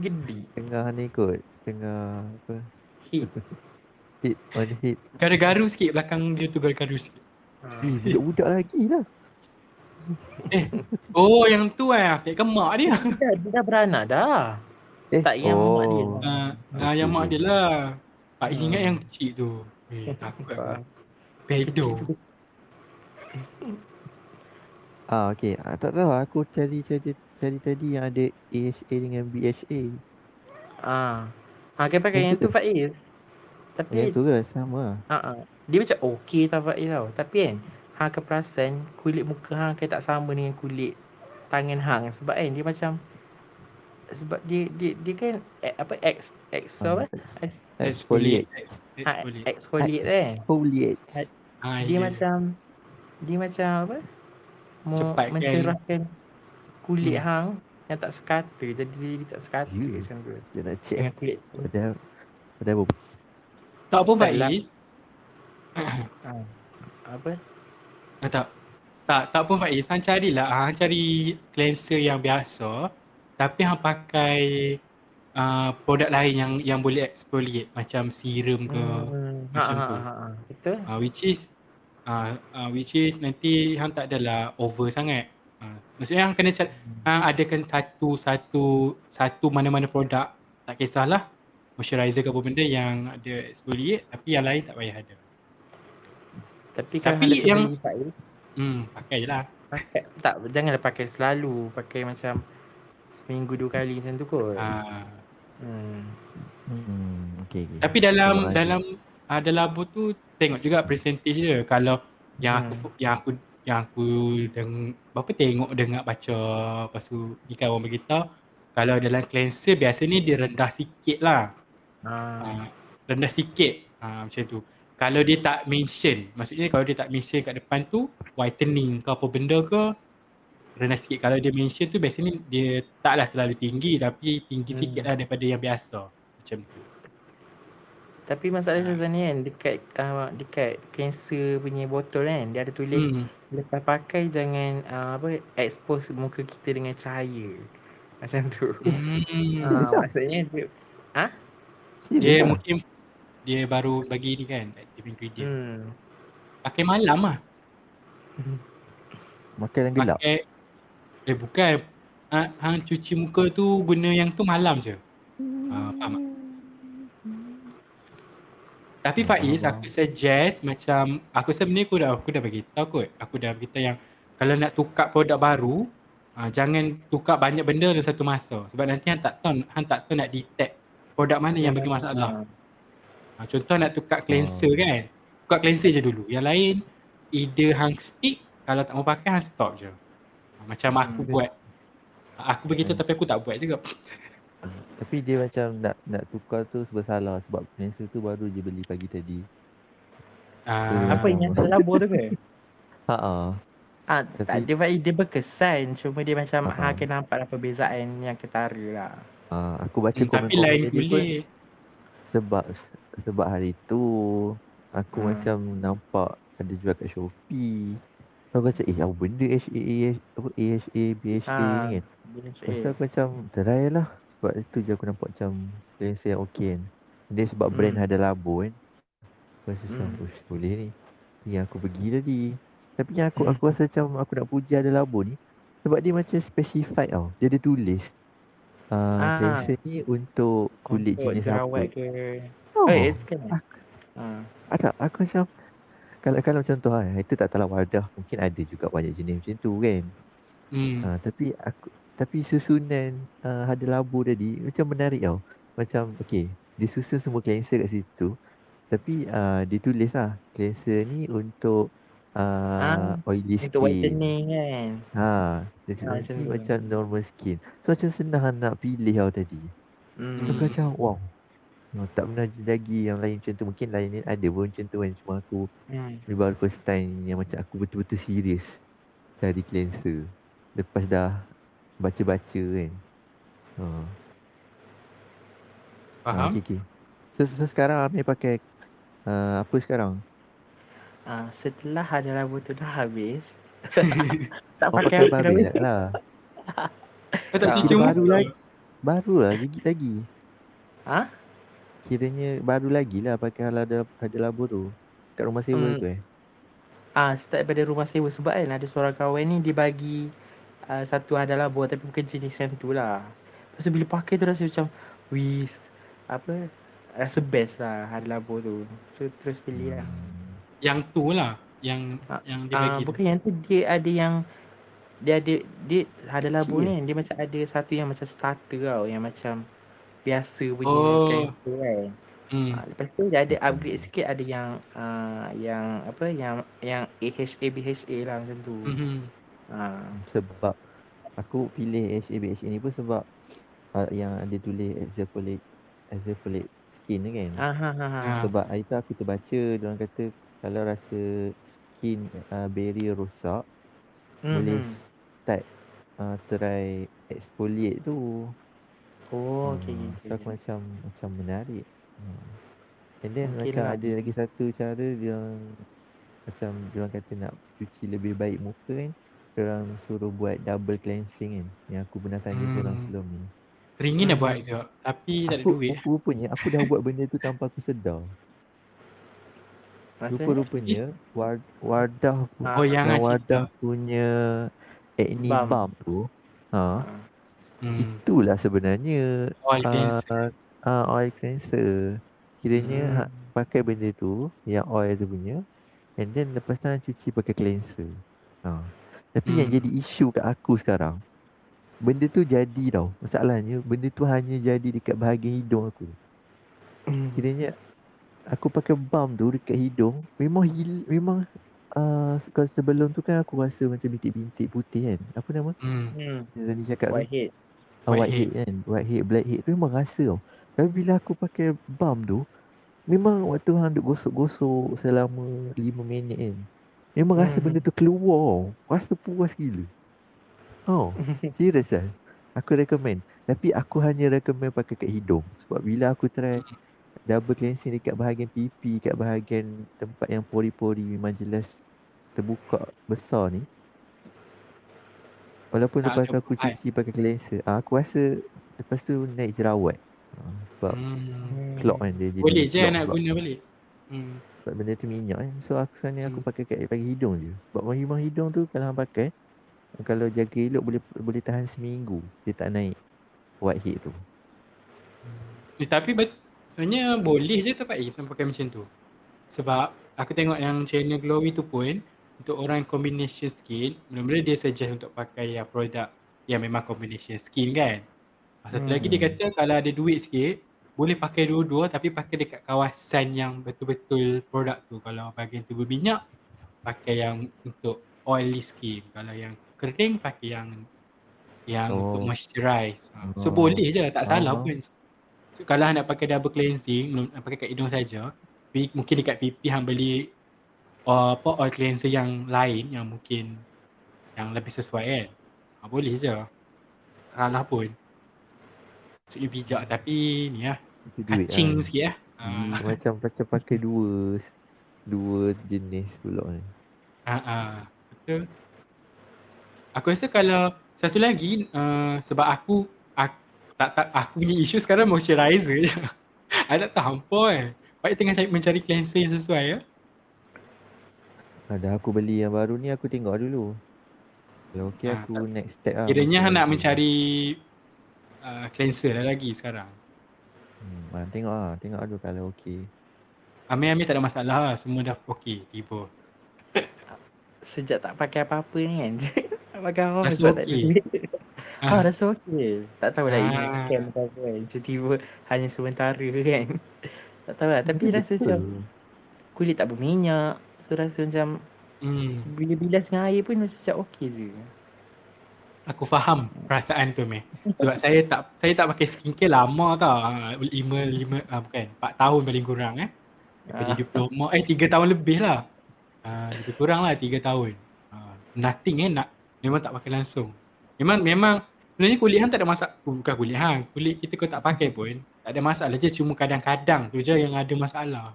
Gede. tengah ni kot. Tengah apa? Hit. Hit on hit. Garu-garu sikit belakang dia tu garu-garu sikit. Ha. Eh, budak-budak lagi lah. Oh, yang tu eh. Ke mak dia. Dia, dah- dia dah beranak dah. Eh, Tak, yang mak dia. oh. Ah, ah, Okey. yang mak dia lah. Pak Hmm. ingat yang kecil tu. Eh, takut Ah, aku. Pedo. Ah, okey. Ah, tak tahu aku cari cari cari tadi yang ada AHA dengan BHA. Ah. Ha, kan pakai Yang yang tu Faiz. Tapi Yang tu ke sama. Ha ah. Dia macam okey tau Faiz tau. Tapi kan hang akan perasan kulit muka hang akan tak sama dengan kulit tangan hang sebab kan dia macam sebab dia dia dia kan eh, apa X X tu apa? Ex, Exfoliate. Ex- ha, Exfoliate. exfoliate kan. Exfoliate. Ah, Dia ya. macam dia macam apa? Mo, Cepat kan? mencerahkan kulit Hmm. hang yang tak sekata jadi dia, dia tak sekata Ya. macam tu. Dia nak check. Dengan kulit tu. Padahal padahal Tak lah. Faiz. Ha. Apa? Ah, tak. Tak, tak pun Faiz. Hang carilah. ah, Hang cari cleanser yang biasa. Tapi hang pakai uh, produk lain yang yang boleh exfoliate. Macam serum ke. Hmm. Macam ha, tu. ha, ha, ha. Betul? Uh, which is uh, uh, which is nanti hang tak adalah over sangat. Uh, maksudnya hang kena cat, hang adakan satu satu satu mana-mana produk tak kisahlah moisturizer ke apa benda yang ada exfoliate tapi yang lain tak payah ada. Tapi kalau Tapi yang- Faiz, Hmm, pakai je lah. Pakai tak janganlah pakai selalu, pakai macam seminggu dua kali macam tu kot. Ah. Hmm. Hmm, okay, okay. Tapi dalam ada- dalam uh, dalam labo tu tengok juga percentage dia. Kalau yang aku Hmm. fo- yang aku yang aku deng apa tengok dengar baca lepas tu ni kan orang beritahu kalau dalam cleanser biasa ni dia rendah sikit lah. Ah. Uh, rendah sikit uh, macam tu. Kalau dia tak mention, maksudnya kalau dia tak mention kat depan tu whitening ke apa benda ke rendah sikit. Kalau dia mention tu biasanya dia taklah terlalu tinggi tapi tinggi Hmm. sikit lah daripada yang biasa. Macam tu. Tapi masalah Syazwan ni kan dekat uh, dekat cleanser punya botol kan dia ada tulis Hmm. lepas pakai jangan uh, apa expose muka kita dengan cahaya. Macam tu. Hmm. Ah, ah? maksudnya dia Serius Dia mungkin dia baru bagi ni kan active ingredient. hmm. Pakai malam lah. Makan yang gelap. Pakai eh bukan ha, hang cuci muka tu guna yang tu malam je. Ha, faham tak? Tapi Hmm, Faiz faham, aku suggest macam aku sebenarnya aku dah aku dah bagi tahu kot. Aku dah beritahu yang kalau nak tukar produk baru ha, jangan tukar banyak benda dalam satu masa sebab nanti hang tak tahu hang tak tahu nak detect produk mana yang bagi masalah. Ha, contoh nak tukar cleanser Oh. kan. Tukar cleanser je dulu. Yang lain either hang stick kalau tak mau pakai hang stop je. Ha, macam aku Hmm. buat. Ha, Aku begitu Hmm. tapi aku tak buat juga. Tapi dia macam nak nak tukar tu bersalah sebab cleanser tu baru je beli pagi tadi. Ah, Apa yang labor tu ke? Ha ah. Ah, Tapi- tak dia Faiz, dia berkesan cuma dia macam Ha, ha, ha. akan nampak lah perbezaan yang ketara lah. Ah, aku baca hmm, tapi komen-komen lain tadi pun sebab sebab hari tu aku Hmm. macam nampak ada jual kat Shopee. Aku kata eh apa benda HA apa AHA BHA Ah, ni kan. Lepas eh, aku macam try lah sebab itu je aku nampak macam cleanser yang okey kan. Dia sebab brand Hmm. ada labo kan. Aku rasa macam Hmm. boleh ni. Yang aku pergi tadi. Tapi yang aku Hmm. aku rasa macam aku nak puji ada labo ni sebab dia macam specified tau. Dia ada tulis. Uh, Ah. cleanser ni untuk kulit jenis jerawat apa. ke. Oh, Oh, eh, kan? Ah. ada, aku macam kalau kalau contoh lah, itu tak tahu Wardah mungkin ada juga banyak jenis macam tu kan. Hmm. Ha, tapi aku tapi susunan uh, ada labu tadi macam menarik tau. Macam okey, dia susun semua cleanser kat situ. Tapi uh, dia tulis lah cleanser ni untuk uh, Ah, oily Untuk skin. whitening kan. Ha, dia Ah, macam ni macam normal skin. So macam senang nak pilih tau tadi. Hmm. Aku macam wow. Oh, tak pernah lagi yang lain macam tu. Mungkin lain ni ada pun macam tu kan. Cuma aku Hmm. ni baru first time yang macam aku betul-betul serius cari cleanser. Lepas dah baca-baca kan. Ha. Faham? Ah, okay, okay. So, so sekarang Amir pakai uh, apa sekarang? Ah, setelah ada labu tu dah habis. tak Oh pakai pakai apa babi dah. lah. Kau tak Ah, cuci baru lagi. Baru lah gigit lagi. Ha? Kiranya baru lagi lah pakai hal ada ada labu tu. Kat rumah sewa Hmm. tu eh. Ah, start daripada rumah sewa sebab kan ada seorang kawan ni dia bagi uh, satu ada labu tapi bukan jenis yang tu lah. Lepas tu bila pakai tu rasa macam wis apa rasa best lah ada labu tu. So terus pilih lah. Hmm. Yang tu lah. Yang Ah, yang dia Ah, bagi tu. bukan yang tu dia ada yang dia ada dia ada labu ni dia macam ada satu yang macam starter tau yang macam biasa punya Oh. cleanser kan. Hmm. Ha, lepas tu dia ada upgrade sikit ada yang uh, yang apa yang yang AHA BHA lah macam tu. Mhm. Ha. Sebab aku pilih HABH ni pun sebab uh, yang ada tulis exfoliate exfoliate skin kan. Ah ha ha ha. Sebab hari tu aku terbaca orang kata kalau rasa skin uh, barrier rosak boleh Mhm. start uh, try exfoliate tu. Oh okey Hmm. So aku macam macam menarik. Hmm. And then Okey macam lah. ada lagi satu cara dia macam dia orang kata nak cuci lebih baik muka kan. Dia orang suruh buat double cleansing kan. Yang aku pernah tanya hmm. orang sebelum ni. Teringin dah Hmm. buat juga. Tapi tak ada Aku duit. rupa-rupanya aku dah buat benda tu tanpa aku sedar. Rupa-rupanya war, Wardah pu- Ah, Oh yang tu. punya acne Balm. balm tu. Ha, ha. Hmm. itulah sebenarnya Oil cleanser. uh, uh, oil cleanser. Kiranya Hmm. pakai benda tu yang oil tu punya and then lepas tu cuci pakai cleanser. Ha. Tapi yang Hmm. jadi isu kat aku sekarang benda tu jadi tau. Masalahnya benda tu hanya jadi dekat bahagian hidung aku. Hmm. Kiranya aku pakai balm tu dekat hidung memang hil, memang uh, kalau sebelum tu kan aku rasa macam bintik-bintik putih kan. Apa nama? Hmm. Hmm. Yang tadi cakap tu. Whitehead. Ah, Whitehead. kan. Whitehead, blackhead tu memang rasa tau. Tapi bila aku pakai balm tu memang waktu hang duk gosok-gosok selama 5 minit kan. Memang rasa Hmm. benda tu keluar. Rasa puas gila. Oh, serius kan? Aku recommend. Tapi aku hanya recommend pakai kat hidung. Sebab bila aku try double cleansing dekat bahagian pipi, kat bahagian tempat yang pori-pori memang jelas terbuka besar ni. Walaupun Tak lepas ada aku cuci pakai cleanser, ah, aku rasa lepas tu naik jerawat. Ah, sebab Hmm. clog kan dia jadi Boleh je nak guna balik. Hmm. sebab benda tu minyak kan. So aku sekarang ni aku Hmm. pakai kat bagi hidung je. Sebab memang hidung tu kalau hang pakai kalau jaga elok boleh boleh tahan seminggu dia tak naik whitehead tu. Eh, tapi bet, sebenarnya boleh je tak Faiz sampai pakai macam tu. Sebab aku tengok yang channel Glowy tu pun untuk orang combination skin, mula-mula dia suggest untuk pakai yang produk yang memang combination skin kan. Satu lagi dia Hmm. kata kalau ada duit sikit, boleh pakai dua-dua tapi pakai dekat kawasan yang betul-betul produk tu. Kalau bahagian tu berminyak, pakai yang untuk oily skin. Kalau yang kering, pakai yang yang untuk Oh. moisturize. Ha. So Oh. boleh je, tak salah Faham, pun. So, kalau nak pakai double cleansing, nak pakai kat hidung saja, mungkin dekat pipi hang beli uh, apa oil cleanser yang lain yang mungkin yang lebih sesuai kan. Ha, boleh je. Salah pun. Maksudnya bijak tapi ni lah, kacing lah. sikit lah. Hmm, Ha, macam macam pakai dua dua jenis pula kan. ha, ha, betul. Aku rasa kalau satu lagi uh, sebab aku, aku tak tak aku punya isu sekarang moisturizer je. I tak tahu hampa eh. Baik tengah cari, mencari cleanser yang sesuai ya. Ada aku beli yang baru ni aku tengok dulu. Kalau okey Ah, aku next step lah. Kiranya nak moisturizer. mencari uh, cleanser lah lagi sekarang. Hmm, ah, tengok ah, tengok dulu kalau okey. Amir-amir tak ada masalah lah. Semua dah okey tiba. Sejak tak pakai apa-apa ni kan. tak pakai apa-apa Rasa sebab tak ada okey. duit. Ah. Ah, rasa okey. Tak tahu lah ini scam ke apa kan. Tiba-tiba hanya sementara kan. tak tahu lah. Tapi rasa macam kulit tak berminyak. So rasa macam Hmm. bila bilas dengan air pun rasa macam okey je. Aku faham perasaan tu meh. Sebab saya tak saya tak pakai skincare lama tau. Ha, lima, lima, ah, bukan, 4 tahun paling kurang eh. Daripada Ah. diploma, eh 3 tahun lebih lah. Ah, lebih kurang lah 3 tahun. Ah, nothing eh, nak, memang tak pakai langsung. Memang, memang, sebenarnya kulit hang tak ada masalah. Bukan kulit hang, kulit kita kau tak pakai pun, tak ada masalah je. Cuma kadang-kadang tu je yang ada masalah.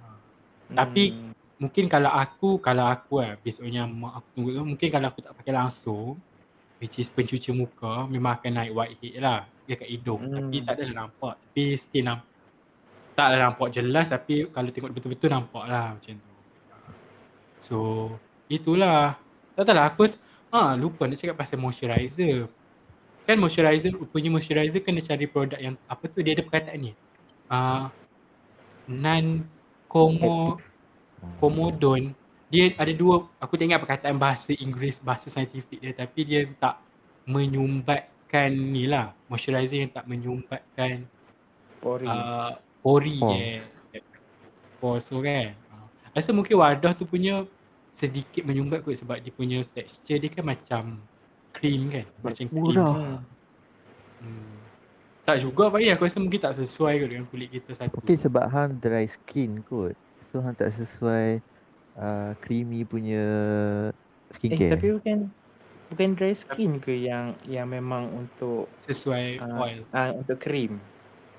Tapi, Hmm. Mungkin kalau aku, kalau aku lah, besoknya mak aku tunggu tu, mungkin kalau aku tak pakai langsung, which is pencuci muka, memang akan naik whitehead lah dekat hidung. Hmm. Tapi tak adalah nampak. Tapi still nampak. Tak ada nampak jelas tapi kalau tengok betul-betul nampak lah macam tu. So, itulah. Tak tahu lah, aku ha, lupa nak cakap pasal moisturizer. Kan moisturizer, punya moisturizer kena cari produk yang, apa tu, dia ada perkataan ni. Uh, non-como komodon dia ada dua aku tak ingat perkataan bahasa Inggeris bahasa saintifik dia tapi dia tak menyumbatkan ni lah moisturizer yang tak menyumbatkan Pori. uh, pori Pores. eh pores tu kan uh, rasa mungkin wadah tu punya sedikit menyumbat kot sebab dia punya texture dia kan macam cream kan macam cream. Hmm. hmm. tak juga Fahir aku rasa mungkin tak sesuai kot dengan kulit kita satu Mungkin sebab hang dry skin kot. So hang tak sesuai uh, creamy punya Eh skincare. tapi bukan bukan dry skin ke yang yang memang untuk sesuai ah, oil ah, untuk krim.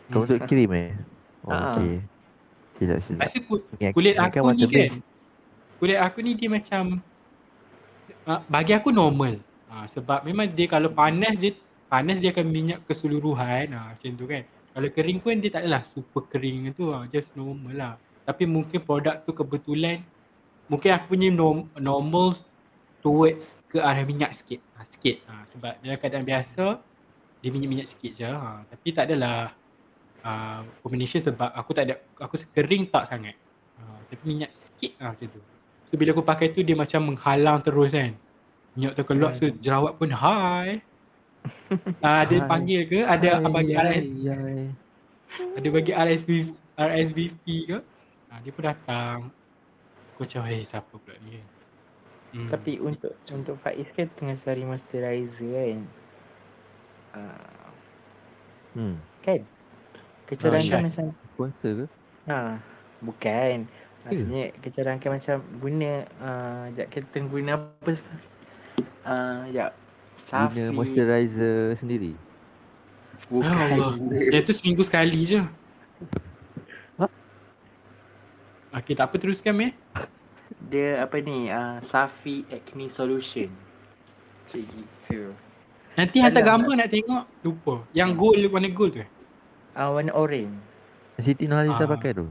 Kau untuk cream eh? Oh, Ah. okay. Silap silap. Rasa ku- kulit ingatkan aku ni water kan. Kulit aku ni dia macam uh, Bagi aku normal uh, Sebab memang dia kalau panas dia Panas dia akan minyak keseluruhan uh, Macam tu kan Kalau kering pun dia tak adalah super kering tu uh, Just normal lah Tapi mungkin produk tu kebetulan Mungkin aku punya norm, normal Towards ke arah minyak sikit uh, Sikit uh, Sebab dalam keadaan biasa Dia minyak-minyak sikit je uh, Tapi tak adalah uh, Combination sebab aku tak ada Aku kering tak sangat uh, Tapi minyak sikit lah macam tu So bila aku pakai tu dia macam menghalang terus kan Minyak tu keluar so jerawat pun hai. Ah, ada Hai. panggil ke? Ada Hai, bagi hai, RS, hai. ada bagi RSV, RSVP ke? Ah, dia pun datang. Aku macam, hey siapa pula ni? Hmm. Tapi untuk untuk Faiz kan tengah cari moisturizer kan. Uh, Hmm. kan? Kecerangkan Syaz. macam Sponsor ke? ha, bukan. Maksudnya kecerangkan macam guna uh, jap kita guna apa sekarang? Uh, jap. Safi. Guna moisturizer sendiri. Bukan. Ya Allah. Dia tu seminggu sekali je. Okay, tak apa teruskan meh. Dia apa ni? Uh, Safi Acne Solution. Macam gitu. Nanti hantar gambar nak tengok. Lupa. Yang gold, warna gold tu. eh? Uh, warna orange. Siti Nurhaliza Ah. pakai tu.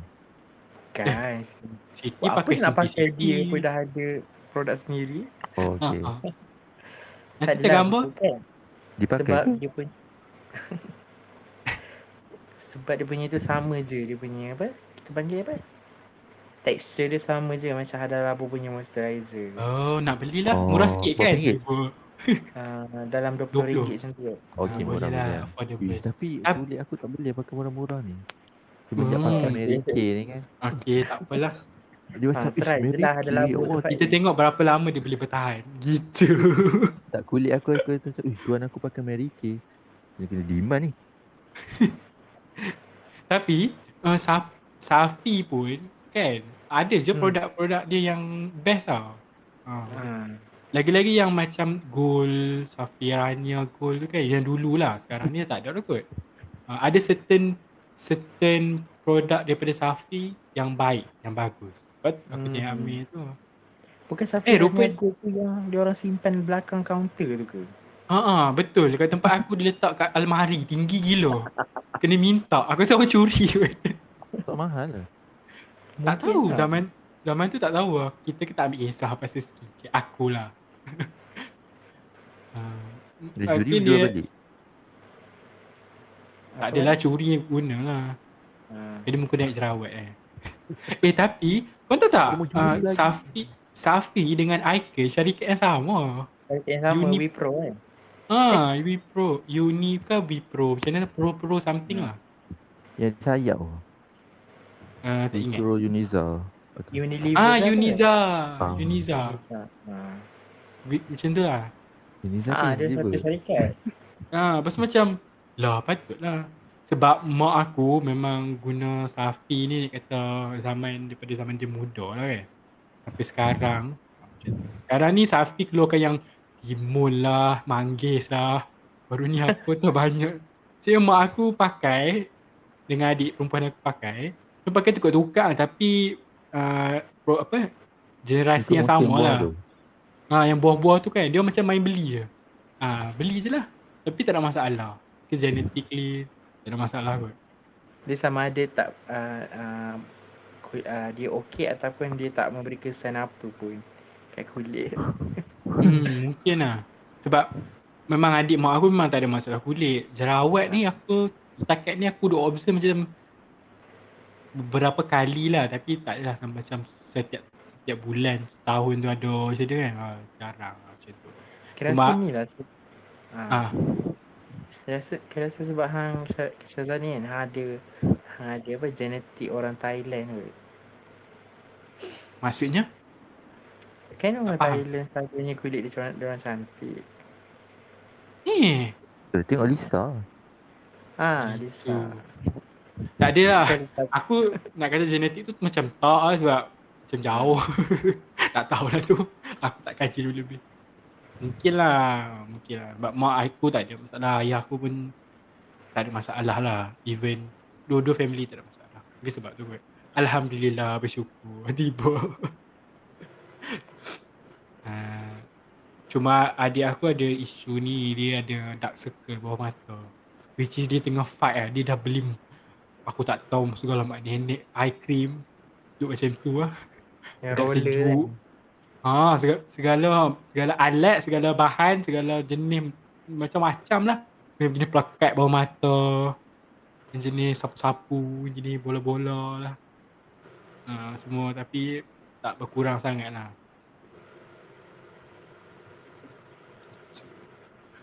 Kan. Siti Buat apa pakai nak pakai Siti. dia pun dah ada produk sendiri. Oh, okay. Tak Nanti hantar adalah, gambar. Bukan. Dipakai Sebab ke? dia punya Sebab dia punya tu sama je Dia punya apa Kita panggil apa Texture dia sama je Macam Hada Labo punya moisturizer Oh, nak belilah. Oh, Murah sikit kan? ringgit? uh, Dalam RM20 20. macam tu kot. Okay, Ah, boleh murah lah. murah. Affordable. Ish, tapi Ap- kulit aku tak boleh pakai murah-murah ni. Semenjak Hmm. pakai Mary Kay ni kan. Okay, tak apalah. Dia macam, ish, try je Mary lah, ada Kay. labu Oh, Kita tengok berapa lama dia boleh bertahan. Gitu. tak kulit aku aku tu macam, ish, tuan aku pakai Mary Kay. Dia kena demand ni. Tapi, uh, Saf- Safi pun kan ada je Hmm. produk-produk dia yang best tau. Ha. Lagi-lagi yang macam gold, Safirania gold tu kan yang dulu lah. Sekarang ni tak ada dah kot. Uh, ada certain certain produk daripada Safi yang baik, yang bagus. Sebab aku Hmm. tengok Amir tu. Bukan Safi Eh, rupa- tu yang dia orang simpan belakang kaunter tu ke? Ha ah, betul. Dekat tempat aku dia letak kat almari tinggi gila. Kena minta. Aku rasa orang curi. Tak mahal lah. Tak Mungkin tahu lah. zaman zaman tu tak tahu lah. Kita kita ambil kisah pasal skincare. Aku lah. uh, Dia juri jual balik. Tak adalah curi guna lah. Ha. Jadi muka naik jerawat eh. eh tapi kau tahu tak Dia curi uh. Safi Safi dengan Ike syarikat yang sama. Saya yang sama Uni- Wipro kan? Ah, Wipro, Uni ke Wipro, macam mana Pro Pro something lah. Yang sayap tu. Uh, tak ingat. Micro Uniza. Unilever Ah, apa? Uniza. Ah. Uniza. Uniza. Ha. Wi- Macam tu lah. Uniza Ah, dia satu syarikat. Ah, lepas tu macam lah patutlah. Sebab mak aku memang guna Safi ni dia kata zaman daripada zaman dia muda lah kan. Sampai sekarang. Macam tu. Sekarang ni Safi keluarkan yang timun lah, manggis lah. Baru ni apa tu banyak. So mak aku pakai dengan adik perempuan aku pakai. Dia pakai tukar-tukar tapi uh, apa generasi yang sama lah. tu. Ha, yang buah-buah tu kan dia macam main beli je. Ha, beli je lah. Tapi tak ada masalah. Ke genetically tak ada masalah kot. Dia sama ada tak uh, uh, uh, dia okey ataupun dia tak memberi kesan apa pun kat kulit. Hmm, mungkin lah. Sebab memang adik mak aku memang tak ada masalah kulit. Jerawat ni aku setakat ni aku duk observe macam beberapa kali lah tapi tak adalah sampai macam setiap setiap bulan setahun tu ada macam tu kan. Ha, jarang lah macam tu. Kira Cuma- rasa ni lah. Ha. Ah, Saya rasa, kira rasa sebab hang Syah- Syazani kan hang ada hang ada apa genetik orang Thailand kot. maksudnya Kan orang faham. Thailand selalunya kulit dia orang, dia orang cantik. ni Eh, Tengok Lisa. Ha, Gitu. Lisa. Tak ada lah. Aku nak kata genetik tu macam tak lah sebab macam jauh. tak tahu lah tu. Aku tak kaji dulu lebih. Mungkin lah. Mungkin lah. Sebab mak aku tak ada masalah. Ayah aku pun tak ada masalah lah. Even dua-dua family tak ada masalah. Mungkin sebab tu kot. Alhamdulillah bersyukur. Tiba. uh, cuma adik aku ada isu ni. Dia ada dark circle bawah mata. Which is dia tengah fight lah. Dia dah beli aku tak tahu segala mak nenek eye cream duk macam tu lah. yang Budak sejuk. Ha, segala, segala segala alat, segala bahan, segala jenis macam-macam lah. Jenis pelekat bawah mata. Jenis sapu-sapu, jenis bola-bola lah. Ha, semua tapi tak berkurang sangat lah.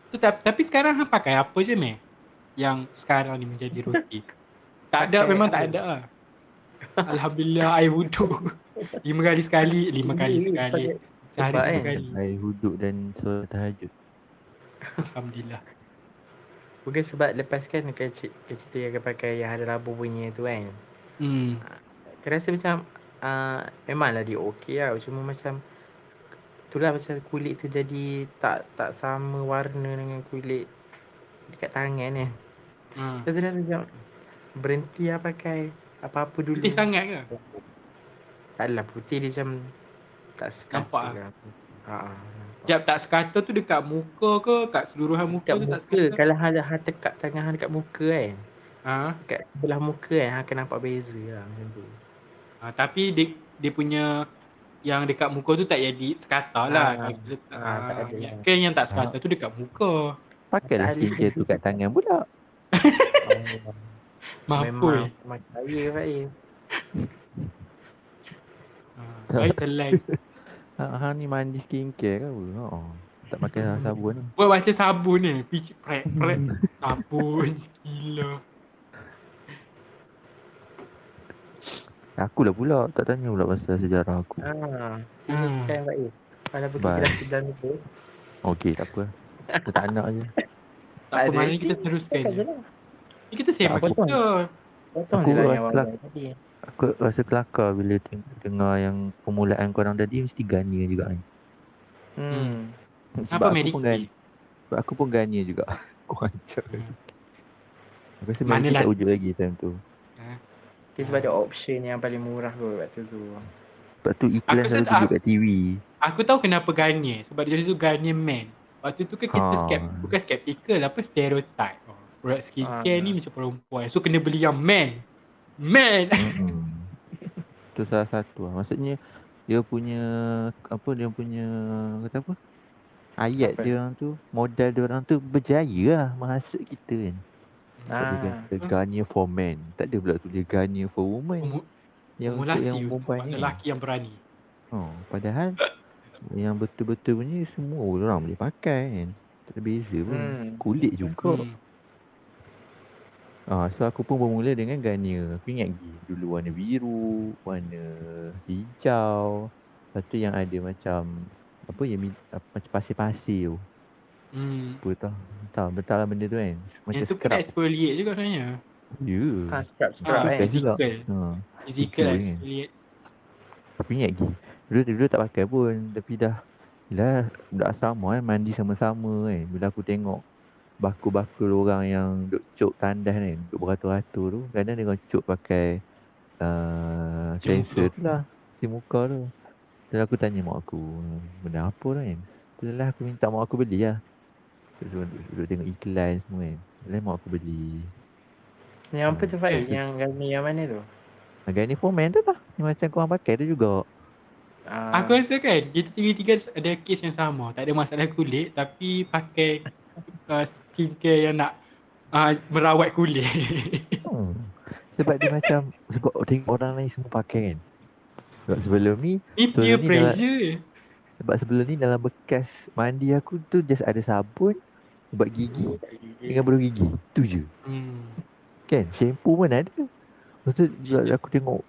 Tu, tapi, tapi sekarang hang pakai apa je meh? Yang sekarang ni menjadi rutin. Tak ada memang tak ada lah. Alhamdulillah air wuduk. lima kali sekali, lima kali Ini sekali. Sehari lima kan, kali. Air huduk dan solat tahajud. Alhamdulillah. Bukan sebab lepas kan cerita yang kau pakai yang ada labu punya tu kan. Hmm. Kau rasa macam uh, memanglah dia okey lah. Cuma macam itulah macam kulit tu jadi tak tak sama warna dengan kulit dekat tangan kan. Ha. Lepas tu rasa macam berhenti lah pakai apa-apa dulu. Putih sangat ke? Tak adalah putih dia macam tak sekata Nampak ah? lah. Ha, ha. Sekejap tak sekata tu dekat muka ke? Kat seluruhan muka Dekat tu tak muka, sekata? kalau hang hang tekak tangan hang dekat muka kan. Ha? Dekat sebelah muka kan hang akan nampak beza lah macam tu. ha. Tapi dia, dia punya yang dekat muka tu tak jadi sekata lah. Ah, Kalau kita- ah, tak ada yang- lah. Kan yang tak sekata tu dekat muka. Pakailah Ali. skincare tu kat tangan pula. Oh, Mampu. memang kaya Faiz. Ha. Baik telan. Ha, ha ni mandi skincare ke apa? Ha. Tak pakai sabun ni. Buat macam sabun ni. Picit prek prek. Sabun. Gila. Aku lah pula tak tanya pula pasal sejarah aku. Ha, Ah. sini kan Faiz. Kalau pergi Bye. kelas sedang tu. Okey tak apa. Kita tak nak je. Tak apa, mana kita teruskan je lah. Ni kita sembang kita. Potong Aku lah rasa yang lah. tadi. Aku rasa kelakar bila teng- dengar yang permulaan korang tadi mesti gania juga kan. Hmm. Apa aku Mary pun Kay? gania, sebab aku pun gania juga. Kau hancur. Hmm. Aku rasa Mana lah- tak wujud lagi time tu. Okay, sebab ada option yang paling murah kot waktu tu. Sebab tu iklan Aku selalu tunjuk kat TV. Aku tahu kenapa Garnier. Sebab dia tu Garnier man. Waktu tu kan kita Ha. skep, bukan skeptical, apa stereotype. Oh, produk skincare Ha. ni macam perempuan. So kena beli yang man. Man. Mm-mm. tu salah satu lah. Maksudnya dia punya apa dia punya kata apa? Ayat Apa? dia orang tu, modal dia orang tu berjaya lah menghasut kita kan. Ah. Dia kata Garnier for men. Tak ada pula tu dia Garnier for women. Formu- yang Formulasi yang untuk perempuan ni. lelaki yang berani. Oh, padahal yang betul-betul punya semua orang boleh pakai kan. Tak ada beza pun. Hmm. Kulit juga. Hmm. Ah, so aku pun bermula dengan Garnier. Aku ingat lagi dulu warna biru, warna hijau. Lepas tu yang ada macam apa yang mi- apa, macam pasir-pasir tu. Hmm. Apa tau? Tahu betul lah benda tu kan. Macam Yang tu scrub. kena exfoliate juga sebenarnya. Ya. Ha, scrub Ah, scrub kan. Best juga. physical. Ha. Physical Betul, exfoliate. Aku ingat lagi. Dulu, dulu tak pakai pun. Tapi dah. Yelah budak asrama kan. Mandi sama-sama kan. Bila aku tengok. Bakul-bakul orang yang duk cuk tandas kan. Duk beratur-ratur tu. Kadang dia orang cuk pakai. Uh, muka. tu lah. Si muka tu. Dan aku tanya mak aku. Benda apa lah kan. Tu lah aku minta mak aku beli lah. Terus duduk, duduk, tengok iklan semua kan. Lepas mak aku beli. Yang apa tu Faiz? Hmm. Yang Garnier yang mana tu? Harga ni for men tu lah. Yang macam korang pakai tu juga. Ah, Aku rasa kan kita tiga-tiga ada kes yang sama. Tak ada masalah kulit tapi pakai uh, skincare yang nak uh, merawat kulit. Hmm. Sebab dia macam sebab tengok orang lain semua pakai kan. Sebab sebelum ni Ni peer pressure. sebab sebelum ni dalam bekas mandi aku tu just ada sabun, ubat gigi dengan beru gigi. Tu je. Hmm. Kan? Shampoo pun ada. Lepas tu Betul. aku tengok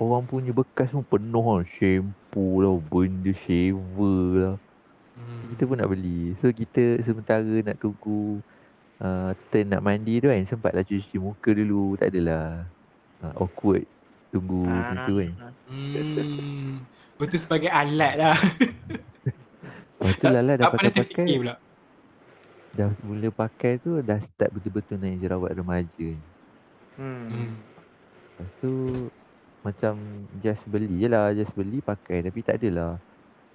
orang punya bekas semua penuh kan. Shampoo lah, benda shaver lah. Hmm. Kita pun nak beli. So kita sementara nak tunggu uh, turn nak mandi tu kan sempatlah cuci muka dulu. Tak adalah uh, awkward tunggu Ah, macam tu kan. Hmm. Betul sebagai alat lah. Lepas tu Lala dah tak pernah pakai-pakai terfikir pula. Dah mula pakai tu dah start betul-betul naik jerawat remaja Hmm. Hmm. Lepas tu macam just beli je lah Just beli pakai tapi tak adalah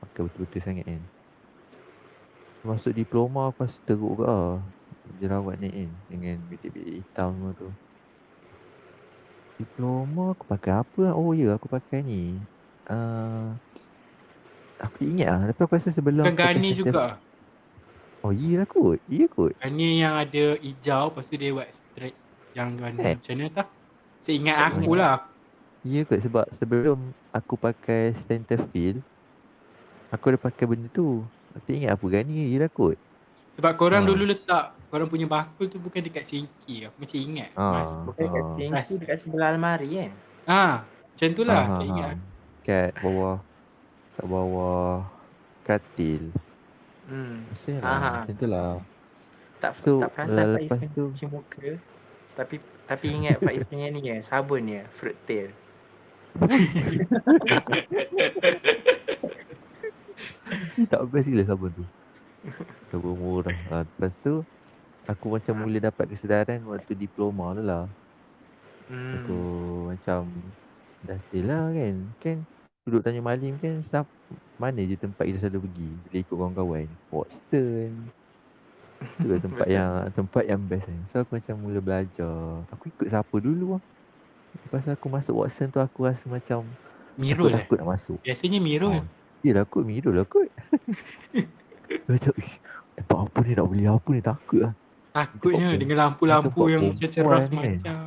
Pakai betul-betul sangat kan Masuk diploma aku rasa teruk ke lah Jerawat naik kan Dengan bitik-bitik hitam semua tu Diploma aku pakai apa lah? Oh ya aku pakai ni uh, Aku ingat lah Tapi aku rasa sebelum Bukan Garnier Sensitive- juga. Oh iya lah kot Iya kot Garnier yang ada hijau lepas tu dia buat straight yang warna Eh. macam mana? Seingat Tak aku ingat. lah. Ya kot sebab sebelum aku pakai Cetaphil Aku ada pakai benda tu Tak ingat apa Garnier je lah kot Sebab korang Ha. dulu letak korang punya bakul tu bukan dekat sinki. Aku macam ingat. Ah, Mas. Bukan dekat ah. Ras. dekat sebelah almari kan. Ah, macam tu lah. Ah, ah, ingat. Kat bawah kat bawah katil. Hmm. Macam Ah, lah. ah. Macam tu lah. Tak So, tak perasan uh, Faiz lepas main tu- cuci muka. Tapi tapi ingat Faiz punya ni kan, sabun dia, fruit tail. Ni tak best gila sabun tu. Sabun murah. Ha, lepas tu aku macam mula dapat kesedaran waktu diploma tu lah. Aku Hmm. macam dah still lah kan. Kan duduk tanya malim kan sap, mana je tempat kita selalu pergi bila ikut kawan-kawan. Watson. Tu lah tempat yang tempat yang best kan. So aku macam mula belajar. Aku ikut siapa dulu lah. Lepas aku masuk Watson tu aku rasa macam Mirul aku lah. takut nak masuk. Biasanya Mirul. Ah. Yelah kot Mirul lah kot. macam ish, tempat apa ni nak beli apa ni takut lah. Takutnya Tempat dengan lampu-lampu yang macam ceras ni kan. macam.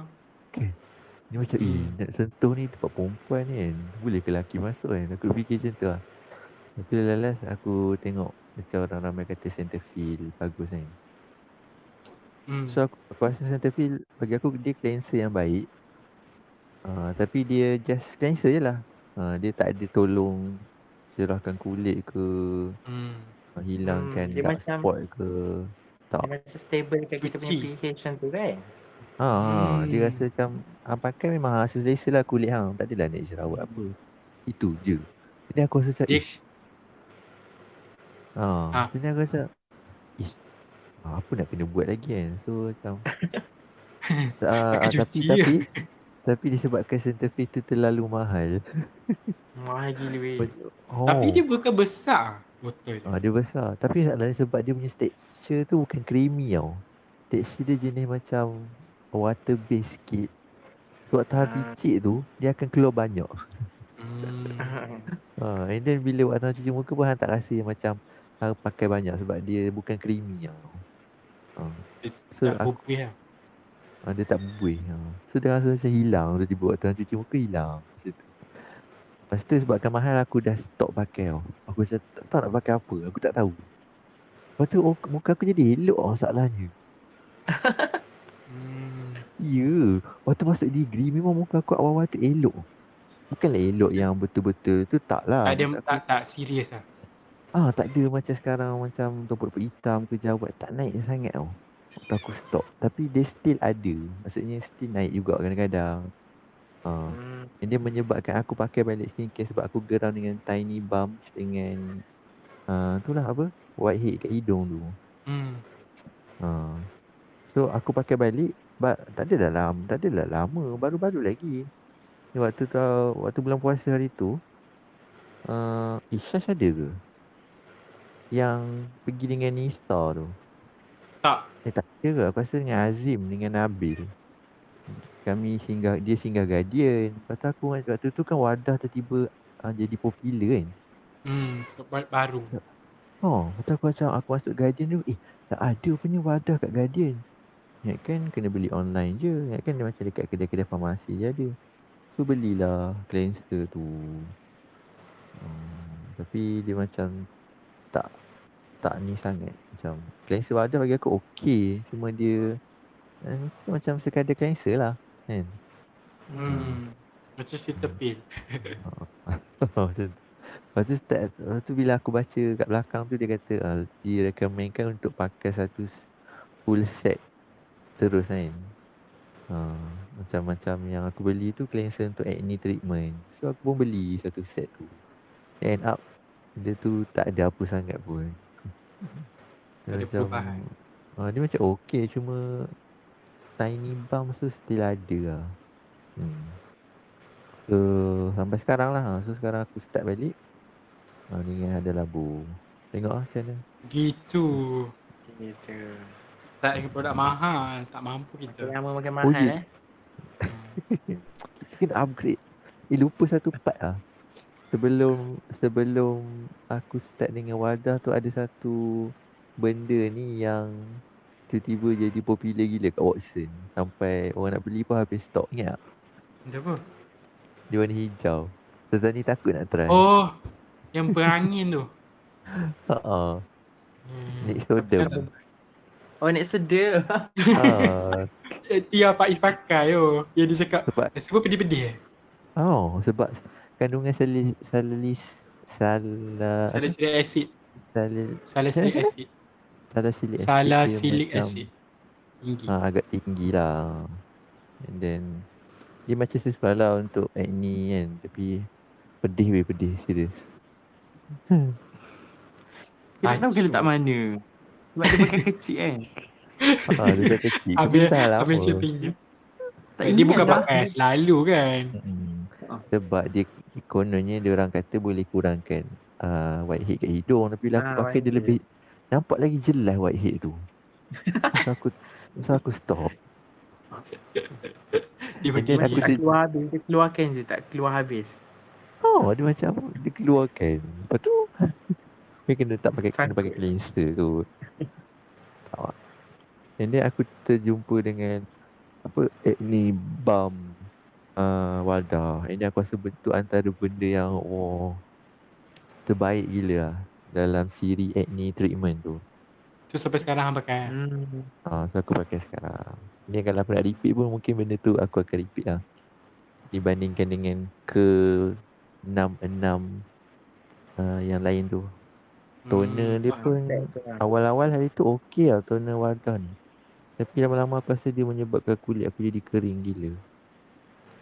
Ni macam eh Hmm. nak sentuh ni tempat perempuan ni kan. Boleh ke lelaki masuk kan. Aku fikir macam tu lah. Lepas tu lalas aku tengok macam orang ramai kata Centerfield bagus kan. Hmm. So aku, aku rasa Centerfield bagi aku dia cleanser yang baik. Uh, tapi dia just cleanser je lah. Uh, dia tak ada tolong cerahkan kulit ke, Hmm. uh, hilangkan Hmm, dia dark macam- spot ke. Tak. Dia macam stable kat kita punya pH macam tu kan. Ha, ha dia Hmm. rasa macam hang pakai memang hasil selesa lah kulit hang. Tak adalah nak jerawat apa. Itu je. Jadi aku rasa macam Dia- ish. Ha, Ha. jadi aku rasa ish. ah, Apa nak kena buat lagi kan. So macam uh, tapi tapi tapi disebabkan Centerfield tu terlalu mahal. Mahal gila weh. Oh. Tapi dia bukan besar botol. Ah, dia besar. Tapi masalahnya sebab dia punya texture tu bukan creamy tau. Texture dia jenis macam water based sikit. So waktu Ah. picit tu, dia akan keluar banyak. Hmm. Ha, and then bila waktu cuci muka pun hang tak rasa yang macam hang pakai banyak sebab dia bukan creamy tau. Ha. Dia So tak aku. Ha, dia tak berbuih. Ha. So dia rasa macam hilang tiba-tiba waktu hang cuci muka hilang. Macam tu. Lepas tu sebabkan mahal aku dah stop pakai tau. Aku macam tak tahu nak pakai apa. Aku tak tahu. Lepas tu oh, muka aku jadi elok tau masalahnya. Hmm. Ya, waktu masuk degree memang muka aku awal-awal tu elok. Bukanlah elok yang betul-betul tu tak lah. Tak ada aku, tak tak serius lah. ah tak ada macam sekarang macam tompok-tompok hitam ke jawat tak naik sangat tau. Waktu aku stop. Tapi dia still ada. Maksudnya still naik juga kadang-kadang. Ah, Hmm. dia menyebabkan aku pakai balik skincare sebab aku geram dengan tiny bumps dengan ah itulah apa? Whitehead kat hidung tu. Hmm. Ha. So aku pakai balik but tak ada dah lama, tak ada dah lama, baru-baru lagi. Ni waktu tu waktu bulan puasa hari tu uh, Ishash ada ke? Yang pergi dengan Nista tu. Tak. Eh tak ke? Aku rasa dengan Azim dengan Nabil. Kami singgah dia singgah Guardian. Lepas tu aku waktu tu kan wadah tiba-tiba uh, jadi popular kan. Hmm. ba- Baru. Oh, betul aku macam aku masuk Guardian tu, eh tak ada punya wadah kat Guardian. Ya kan kena beli online je. Ya kan dia macam dekat kedai-kedai farmasi je ada. So belilah cleanser tu. Hmm, tapi dia macam tak tak ni sangat. Macam cleanser wadah bagi aku okey. Cuma dia eh, macam sekadar cleanser lah. Kan? Hmm. Macam Cetaphil. macam tu. Lepas tu, start, lepas tu bila aku baca kat belakang tu dia kata uh, direkomendkan untuk pakai satu full set terus kan. Uh, macam-macam yang aku beli tu cleanser untuk acne treatment. So aku pun beli satu set tu. End up dia tu tak ada apa sangat pun. Ada perubahan. uh, dia macam okey cuma tiny bumps tu still ada lah. Hmm. So sampai sekarang lah. So sekarang aku start balik. Ha, dengan ada labu. Tengok lah macam mana. Gitu. Gitu. Start dengan produk mahal. Tak mampu kita. Lama makan Oh, mahal eh. Kita kena upgrade. Eh lupa satu part lah. Sebelum sebelum aku start dengan wadah tu ada satu benda ni yang tiba-tiba jadi popular gila kat Watson. Sampai orang nak beli pun habis stok. Ingat tak? Benda apa? Dia warna hijau. Tazani takut nak try. Oh. Yang berangin tu. Ha Hmm. Next Siapa- order. siapa tak- Oh nak sedar. ah, Eh, Tia Faiz pakai yo. Yang dia cakap sebab semua pedih-pedih eh. oh sebab kandungan salis salis salah Salicylic acid. salil Salicylic acid. Salicylic acid dia Salicylic macam, acid. Tinggi. Ha, agak tinggi lah. And then dia macam sesuai lah untuk acne kan. Tapi pedih weh pedih serius. Kita tak tahu dia letak mana. Sebab dia pakai kecil kan. ha, dia dah kecil. Dah lama. ambil shipping. Tak Dia ingat bukan dah. pakai selalu kan. Ah. Sebab dia kononnya dia orang kata boleh kurangkan uh, whitehead kat hidung tapi lah aku Ah, pakai dia lebih nampak lagi jelas whitehead tu. so aku so aku stop. Dia aku lagi. Tak keluar habis. Dia keluarkan je. Tak keluar habis. Oh, dia macam dia keluarkan. Lepas tu dia kena tak pakai kena pakai cleanser tu. Tak. And then aku terjumpa dengan apa acne balm uh, Walda. And then aku rasa bentuk antara benda yang oh terbaik gila lah dalam siri acne treatment tu. Tu sampai sekarang hang pakai. Hmm. Ah, so aku pakai sekarang. Ni kalau aku nak repeat pun mungkin benda tu aku akan repeat lah. Dibandingkan dengan ke 66 uh, yang lain tu. Toner dia faham. pun lah. awal-awal hari tu okey lah toner Wardah ni. Tapi lama-lama aku rasa dia menyebabkan kulit aku jadi kering gila.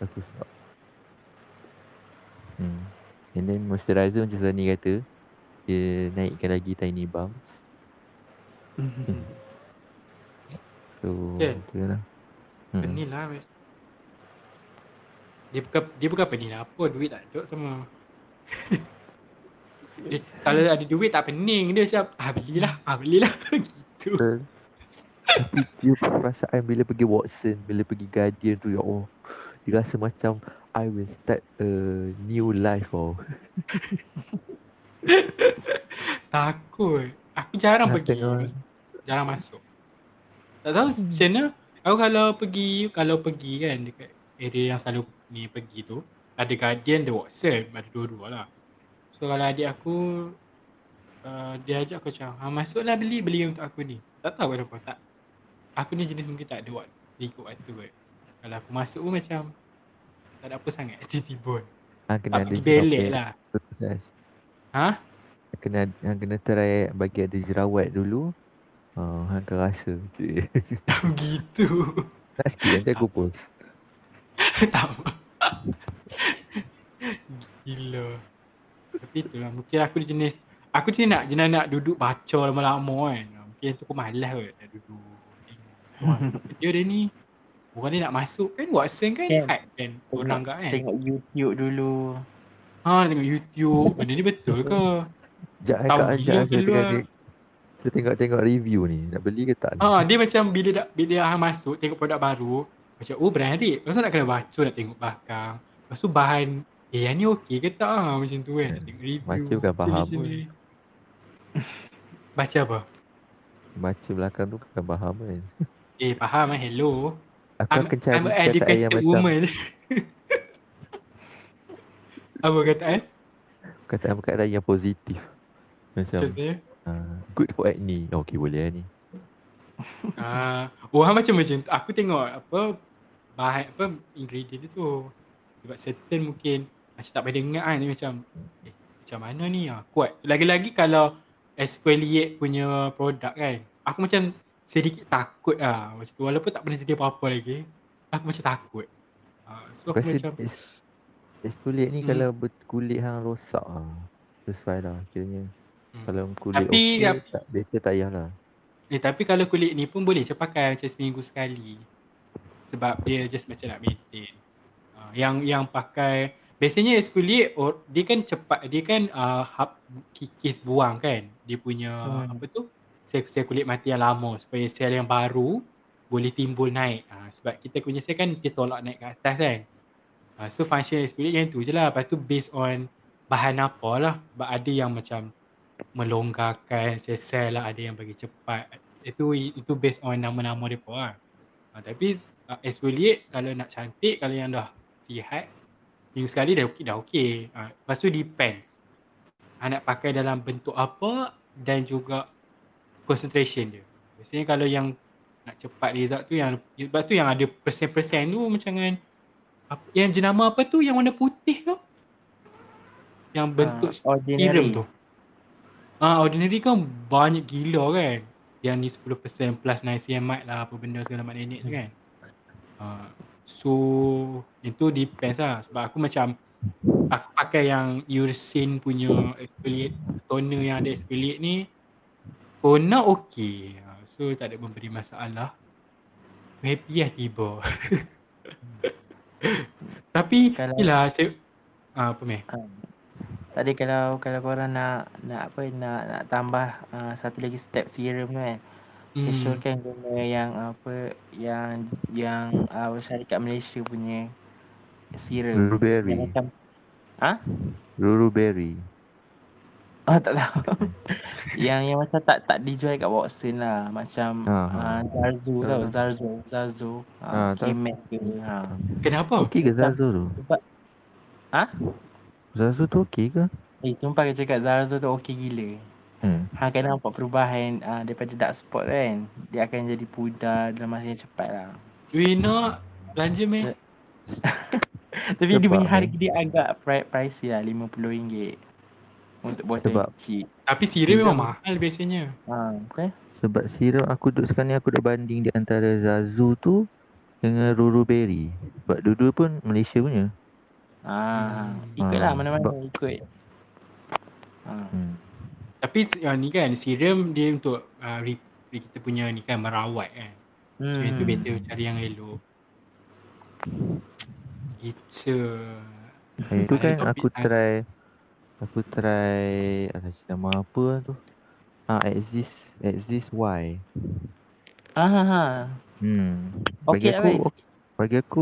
Aku stop. Hmm. And then moisturizer macam Sani kata, dia naikkan lagi tiny bumps. So, Kan? tu lah. Hmm. Pening lah. Dia bukan dia bukan pening lah apa duit tak ada sama. dia, kalau ada duit tak pening dia macam ah belilah ah belilah gitu. Betul. Tapi dia perasaan bila pergi Watson, bila pergi Guardian tu ya Allah. Dia rasa macam I will start a new life oh. Takut. Aku jarang Nak pergi. tengok. Jarang masuk. Tak tahu macam mana. Aku kalau pergi kalau pergi kan dekat area yang selalu ni pergi tu ada Guardian, ada Watson, ada dua-dua lah. So kalau adik aku uh, dia ajak aku macam, ha, masuklah beli, beli untuk aku ni. Tak tahu kenapa tak. Aku ni jenis mungkin tak ada waktu, ikut waktu kot. Kalau aku masuk pun macam tak ada apa sangat tiba-tiba. Ha, kena Tak pergi belek lah. Ha? Kena hang kena try bagi ada jerawat dulu. Ha, hang akan rasa. Begitu. Nak sikit nanti aku post. tak apa. Gila. Tapi itulah mungkin aku jenis aku jenis nak jenis nak duduk baca lama-lama kan. Mungkin tu aku malas kot nak duduk Dia dia ni Orang ni nak masuk kan Watson kan Kan. hype kan orang kat kan. Tengok YouTube dulu. Ha tengok YouTube. Benda ni betul ke? Sekejap Kak gila ajak saya tengok saya tengok-tengok review ni. Nak beli ke tak ni? Ha dia macam bila dah bila hang masuk tengok produk baru macam oh branded. Lepas tu nak kena baca nak tengok belakang. Lepas tu bahan eh yang ni okey ke tak ha, macam tu kan. Nak tengok review. Baca bukan faham pun. Baca apa? Baca belakang tu kan faham kan. Eh faham eh hello. Aku I'm, akan cari I'm an kata yang educated macam woman. apa kataan? kataan-kataan yang positif. Macam Contohnya? uh, good for acne. Oh, okay boleh lah ni. Ah, oh hang macam macam tu. Aku tengok apa bahan apa ingredient dia tu. Sebab certain mungkin macam tak payah dengar kan dia macam eh macam mana ni ah kuat. Lagi-lagi kalau exfoliate punya produk kan. Aku macam sedikit takut lah. Macam tu walaupun tak pernah sedia apa-apa lagi. Aku macam takut. Ah, so Aku macam es- exfoliate ni Hmm. kalau ber- kulit hang rosak ah. Sesuai lah kiranya. Hmm. Kalau kulit Tapi okey yap- tak better tak payahlah. Eh tapi kalau kulit ni pun boleh je pakai macam seminggu sekali. Sebab dia just macam nak maintain. Uh, yang yang pakai biasanya exfoliate or dia kan cepat dia kan uh, hap, kikis buang kan. Dia punya Hmm. apa tu? Sel-sel kulit mati yang lama supaya sel yang baru boleh timbul naik. Uh, sebab kita punya sel kan dia tolak naik ke atas kan. Uh, so function exfoliate yang tu je lah. Lepas tu based on bahan apa lah. Ada yang macam melonggarkan sel-sel lah ada yang bagi cepat. Itu itu based on nama-nama mereka lah. Ha, tapi uh, exfoliate kalau nak cantik kalau yang dah sihat seminggu sekali dah okey dah okey ha, lepas tu depends. Ha, nak pakai dalam bentuk apa dan juga concentration dia. Biasanya kalau yang nak cepat result tu yang sebab tu yang ada persen-persen tu macam kan apa, yang jenama apa tu? Yang warna putih tu? Yang bentuk Ah, serum tu? Ah ordinary kan banyak gila kan. Yang ni 10% plus niacinamide lah apa benda segala mak nenek tu kan. Ah, so itu depends lah. Sebab aku macam aku pakai yang Ursin punya exfoliate toner yang ada exfoliate ni for now okay. Ah, so tak ada memberi masalah. Happy lah tiba tapi Kalau- yelah saya ah, apa meh Ha. Tadi kalau kalau korang nak nak apa nak nak tambah uh, satu lagi step serum tu kan. hmm. Hmm. Guna yang apa yang yang uh, syarikat Malaysia punya serum. Ruru berry. Yang macam Ha? Ruru Oh tak tahu. yang yang macam tak tak dijual kat Watson lah. Macam Ha, uh, ha. Zarzo Tahu tau. lah. Zarzo. Zarzo. Ha, Uh. Kimek ke. Ha. kenapa Okey ke Zazo tu? Sebab Zazo tu okey ke? eh sumpah aku cakap Zarzo tu okey gila. Hmm. Ha akan nampak perubahan uh, daripada dark spot kan. Dia akan jadi pudar dalam masa yang cepat lah. Weh nak belanja meh Tapi dia Sebab punya harga dia agak pri- pricey lah RM50 untuk botol Sebab- kecil. Tapi Siram. memang mahal biasanya. Ha, betul? Sebab sirup aku duduk sekarang ni aku dah banding di antara Zazu tu dengan Ruru Berry. Sebab dua-dua pun Malaysia punya. Ha, Hmm. ikutlah Ha, mana-mana sebab- ikut. Ha. Hmm. Tapi uh, ni kan siram dia untuk uh, re, re, kita punya ni kan merawat kan. So itu Hmm. better cari yang elok. Gitu. Hari tu Ada kan aku nice. try aku try ada nama apa tu? Ah exist exist Y. Ha ha ha. Hmm. Bagi lah, aku Rais. ok- bagi aku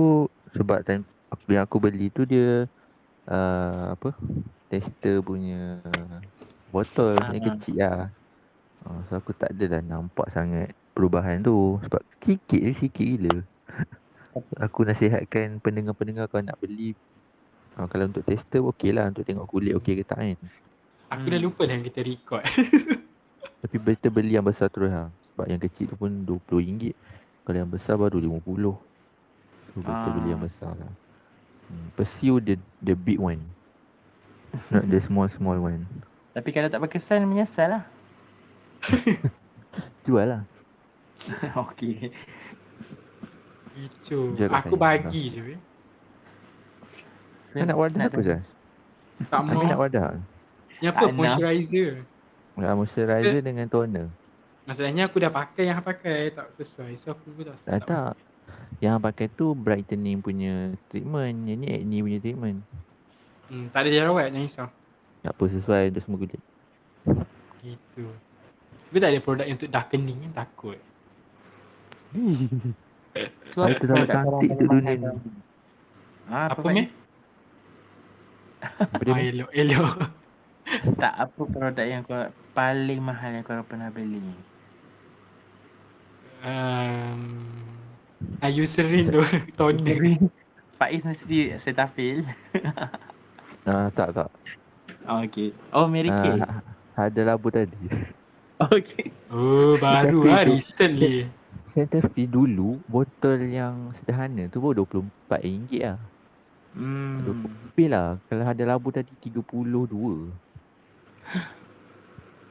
sebab time aku yang aku beli tu dia uh, apa? Tester punya botol Ah, yang ah. kecil lah. Uh, so aku tak adalah nampak sangat perubahan tu sebab sikit je sikit gila. aku nasihatkan pendengar-pendengar kalau nak beli uh, kalau untuk tester okey lah untuk tengok kulit okey ke tak kan. Aku dah Hmm. lupa dah yang kita record. Tapi better beli yang besar terus lah. Sebab yang kecil tu pun RM20. Kalau yang besar baru RM50. So better beli yang Ah. besar lah. Hmm. Pursue the the big one. Not the small small one. Tapi kalau tak berkesan menyesal lah. Jual lah. Okey. Gitu. Jaga Aku bagi je weh. So, Kau nak wadah apa tahu- Zaz? Tak Kami nak mau. wadah. Yang apa Tak nak. moisturizer. Nak moisturizer dengan toner. Masalahnya aku dah pakai yang pakai tak sesuai. So aku pun tak Tak tak. Yang pakai tu brightening punya treatment. Yang ni acne punya treatment. Hmm, tak ada jerawat jangan risau. Tak apa sesuai untuk semua kulit. Gitu. Tapi tak ada produk yang untuk darkening kan takut. So, Hari tu tambah produk korang cantik tu dunia. tau. Ha, apa, Apa, Faiz? Ah, Mat? elok, elok. Tak apa produk yang kau paling mahal yang kau pernah beli. Um, ah, Eucerin tu. Toner. Faiz mesti Cetaphil. Ah, tak tak. Oh, okay. Oh, Mary Kay. Ah, ada labu tadi. Okay. Oh, baru lah. Recently. Cetaphil dulu botol yang sederhana tu baru RM24 lah. Hmm. Lebih lah. Kalau ada labu tadi 32.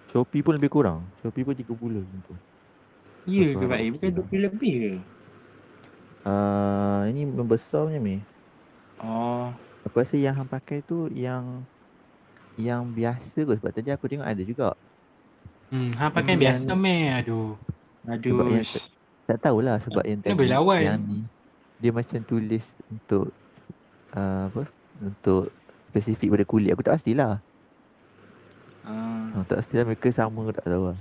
Shopee pun lebih kurang. Shopee pun 30 macam tu. Ya ke Faiz? Bukan okey lah. 20 lebih ke? Uh, ini membesar punya ni. Oh. Aku rasa yang hang pakai tu yang yang biasa kot sebab tadi aku tengok ada juga. Hmm, ha pakai Hmm, biasa yang- meh. Aduh. Aduh. Sebab yang tak tahulah sebab yang tadi yang ni dia macam tulis untuk uh, apa? Untuk spesifik pada kulit. Aku tak pastilah. Ah. Oh, tak pastilah mereka sama ke tak tahu lah.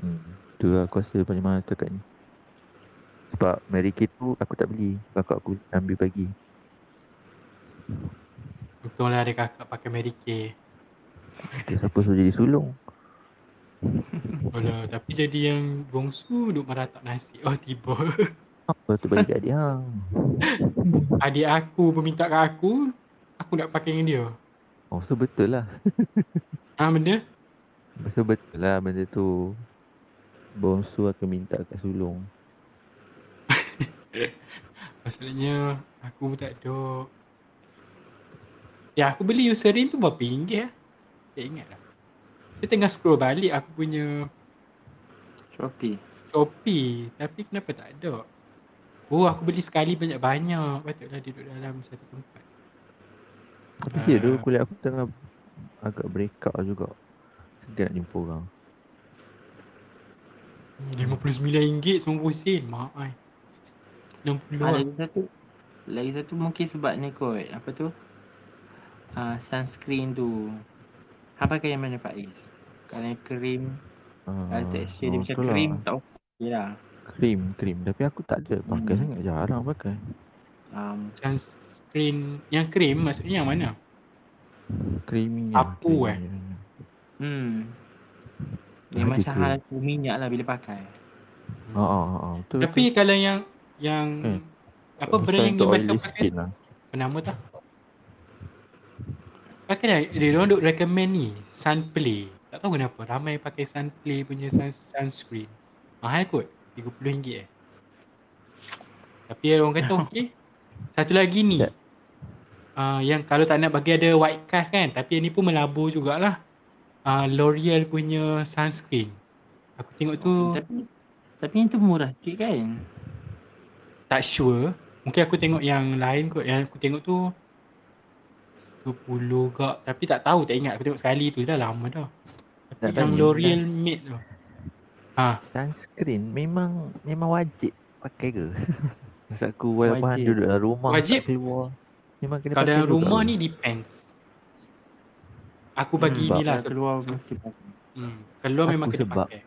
Hmm. Tu lah aku rasa paling mahal setakat ni. Sebab Mary Kay tu aku tak beli. Kakak aku ambil pagi. Untunglah ada kakak pakai Mary Kay. Dia siapa suruh jadi sulung. Alah, tapi jadi yang bongsu duk meratap nasi. Oh, tiba. Apa tu bagi kat adik hang? Adik aku pun minta kat aku. Aku nak pakai dengan dia. Oh so betul lah. Ah, benda? Pasal betul lah benda tu. Bongsu akan minta kat sulung. Masalahnya aku pun tak ada. Ya aku beli Eucerin tu berapa ringgit lah. Tak ingat lah. Saya tengah scroll balik aku punya Shopee. Shopee. Tapi kenapa tak ada? Oh aku beli sekali banyak-banyak. Patutlah duduk dalam satu tempat. Tapi Ah. uh, tu kulit aku tengah agak break up juga. Segan nak jumpa orang. Hmm, RM59 90 sen. Mak ai. 60 Ah, lagi satu. Lagi satu mungkin sebab ni kot. Apa tu? Ah, sunscreen tu. Hang pakai yang mana Faiz? Kalau yang krim, Uh, kalau texture dia macam tu lah. krim, tak okey lah. Krim, krim. Tapi aku tak ada pakai Hmm. sangat. Jarang pakai. Um, Sunscreen yang krim maksudnya yang mana? Creamy Sapu, eh? hmm. Ada macam hal minyak lah bila pakai. Ha ah, ah, ah, betul. Tapi kalau yang yang Hmm. apa brand yang dia biasa pakai? lah. Apa nama tu? Pakai dah. Dia orang duk recommend ni. Sunplay. Tak tahu kenapa. Ramai pakai Sunplay punya sun, sunscreen. Mahal kot. RM30 eh. Tapi orang kata okey. Satu lagi ni. Uh, yang kalau tak nak bagi ada white cast kan. Tapi yang ni pun melabur jugalah. Uh, L'Oreal punya sunscreen. Aku tengok tu Tapi tapi yang tu murah sikit kan? tak sure. Mungkin aku tengok yang lain kot. Yang aku tengok tu 20 gak. Tapi tak tahu, tak ingat. Aku tengok sekali tu dah lama dah. Tapi Tak yang L'Oreal made tu. Ha, Sunscreen memang memang wajib pakai ke? Masa aku walaupun Wajib. duduk dalam rumah Wajib. tak keluar. Memang kena kalau dalam rumah ni depends. Aku bagi Hmm, ni lah. Kalau keluar mesti pakai. Hmm, keluar Aku memang kena sebab- pakai.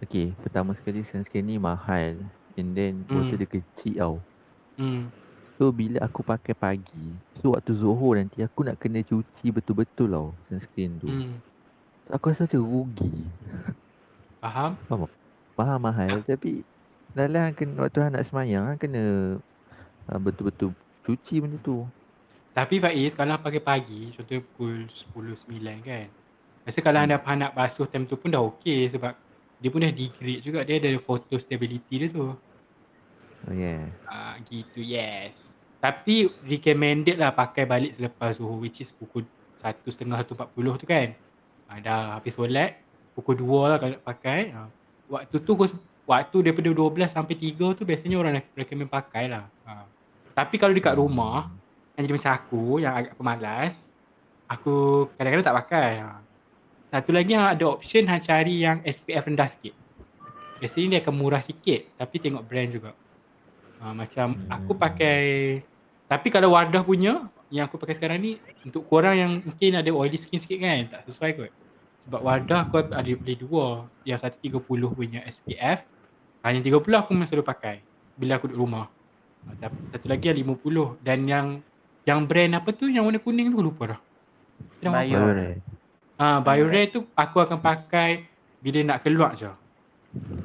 Okay, pertama sekali sunscreen ni mahal. And then Hmm. botol dia kecil tau. Hmm. So bila aku pakai pagi, so waktu Zohor nanti aku nak kena cuci betul-betul tau sunscreen tu. Hmm. So, aku rasa macam rugi. Faham? Faham mahal tapi dalam kena waktu nak semayang kena uh, betul-betul cuci benda tu. Tapi Faiz, kalau hang pakai pagi, contohnya pukul 10-9 kan. Rasa kalau anda hang nak basuh time tu pun dah okey sebab dia pun dah degrade juga. Dia ada photo stability dia tu. Oh yeah. Ah gitu yes. Tapi recommended lah pakai balik selepas Zuhur which is pukul 1.30 1.40 tu kan. Ah, dah habis solat pukul 2 lah kalau nak pakai. Ah, waktu tu waktu daripada 12 sampai 3 tu biasanya orang recommend pakai lah. Ah. Tapi kalau dekat rumah yang jadi macam aku yang agak pemalas aku kadang-kadang tak pakai. Ah. Satu lagi yang ada option hang cari yang SPF rendah sikit. Biasanya dia akan murah sikit tapi tengok brand juga. Ha, macam Hmm. aku pakai tapi kalau Wardah punya yang aku pakai sekarang ni untuk korang yang mungkin ada oily skin sikit kan tak sesuai kot. Sebab Wardah aku ada beli dua. Yang satu 30 punya SPF. Ha, yang 30 aku memang selalu pakai bila aku duduk rumah. Ha, tapi satu lagi yang 50 dan yang yang brand apa tu yang warna kuning tu aku lupa dah. Biore. Ah, Biorare tu aku akan pakai bila nak keluar je.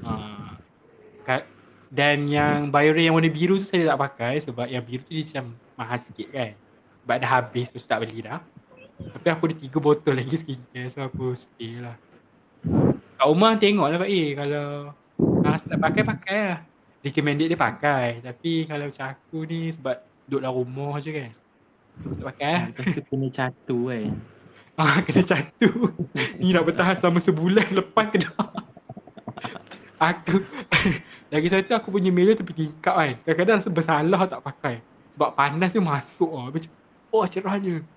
Ah, ka- dan yang Biorare yang warna biru tu saya tak pakai sebab yang biru tu dia macam mahal sikit kan. Sebab dah habis tu tak beli dah. Tapi aku ada tiga botol lagi skincare so aku stay lah. Kat rumah tengok lah A kalau ah, nak pakai pakai lah. Recommended dia pakai. Tapi kalau macam aku ni sebab duduk dalam rumah je kan. Aku tak pakai lah. Kena catu kan. Ah, kena catu. Ni nak bertahan selama sebulan lepas kena. aku lagi satu aku punya meja tepi tingkap kan. Kadang-kadang rasa bersalah tak pakai. Sebab panas dia masuk ah. Macam oh cerahnya.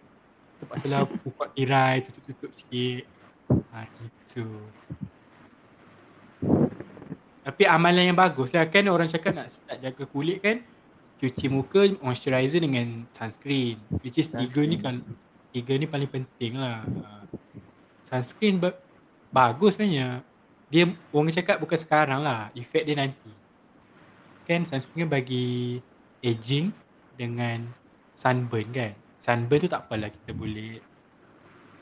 Terpaksalah buka tirai, tutup-tutup sikit. Ha, gitu. Tapi amalan yang bagus lah kan orang cakap nak start jaga kulit kan cuci muka, moisturizer dengan sunscreen. Which is tiga ni Sunscreen. kan tiga ni paling penting lah. Ha. Sunscreen ba- bagus sebenarnya. Dia orang cakap bukan sekarang lah, efek dia nanti. Kan sunscreen kan bagi aging dengan sunburn kan. Sunburn tu tak apalah kita boleh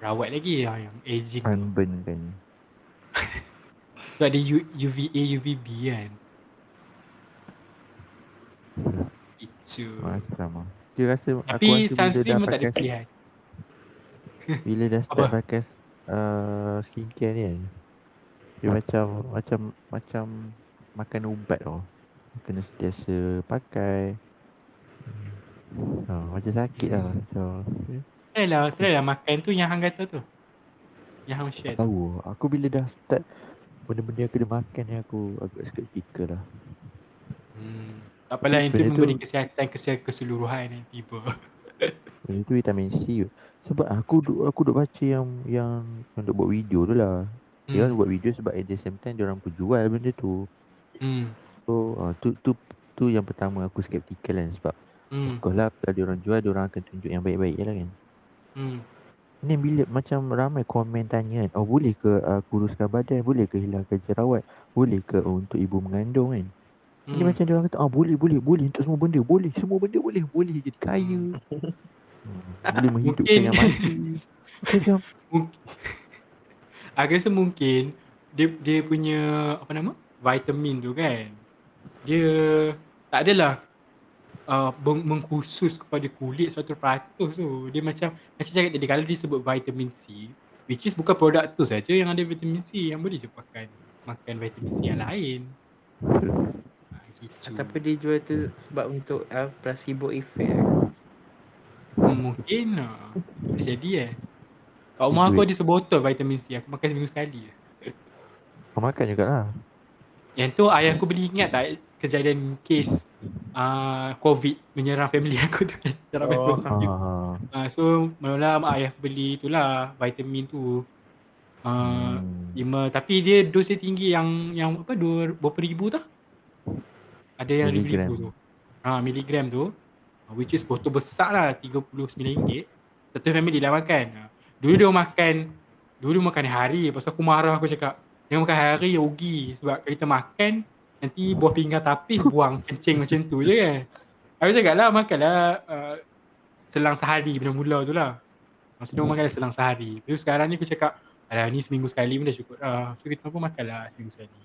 rawat lagi lah yang aging tu. Sunburn kan. Tu ada U, UVA, UVB kan. Itu. Macam lah. Dia rasa aku Tapi sunscreen dah pun tak ada pilihan. bila dah start pakai uh, skincare ni kan Dia macam Macam Macam Makan ubat tau Kena sentiasa pakai hmm. Ha, Macam sakit lah Macam eh, Try lah, try lah makan tu yang hang kata tu. Yang hang share tu. tahu Aku bila dah start Benda-benda yang kena makan ni aku Agak skeptikal lah Hmm. Tak apalah yang tu Benda tu- memberi kesihatan keseluruhan keseluruhan yang tiba. Benda tu vitamin C kot. Sebab aku duk, aku duk baca yang Yang Yang duk buat video tu lah Dia kan Hmm. buat video sebab at the same time Dia orang pun jual benda tu Hmm. So uh, tu, tu tu yang pertama aku skeptikal kan Sebab Hmm. of course lah Kalau dia orang jual Dia orang akan tunjuk yang baik-baik je lah kan Hmm. Ni bila macam ramai komen tanya kan Oh boleh ke uh, kuruskan badan Boleh ke hilangkan jerawat Boleh ke untuk ibu mengandung kan Ini Hmm. macam dia orang kata Ah boleh boleh boleh Untuk semua benda Boleh semua benda boleh Boleh jadi kaya hmm. Boleh menghidupkan Mungkin- yang mati Macam Aku rasa mungkin dia dia punya apa nama? vitamin tu kan. Dia tak adalah uh, meng- mengkhusus kepada kulit 100% tu. Dia macam macam cakap tadi kalau dia sebut vitamin C, which is bukan produk tu saja yang ada vitamin C, yang boleh je makan makan vitamin C yang lain. Ha, gitu. Ataupun dia jual tu sebab untuk uh, placebo effect. Hmm, mungkin uh, boleh jadi eh. Kat rumah aku ada sebotol vitamin C, aku makan seminggu sekali je. Kau makan juga lah Yang tu ayah aku beli ingat tak kejadian kes uh, COVID menyerang family aku tu kan. Dalam Oh. ah. uh, so malam ayah aku beli itulah vitamin tu. Uh, hmm. lima tapi dia dos dia tinggi yang yang apa dua berapa ribu tah? Ada yang ribu Miligram. ribu tu. Ha miligram tu. Uh, which is botol besar lah RM39. Satu family lah makan. Uh, dulu dia makan dulu makan hari pasal aku marah aku cakap Jangan makan hari rugi sebab kita makan nanti buah pinggan tapis buang kencing macam tu je kan. Aku cakap lah makanlah uh, selang sehari benda mula tu lah. Maksudnya hmm. makan selang sehari. Lepas tu sekarang ni aku cakap alah ni seminggu sekali pun dah cukup lah. So kita pun makanlah seminggu sekali.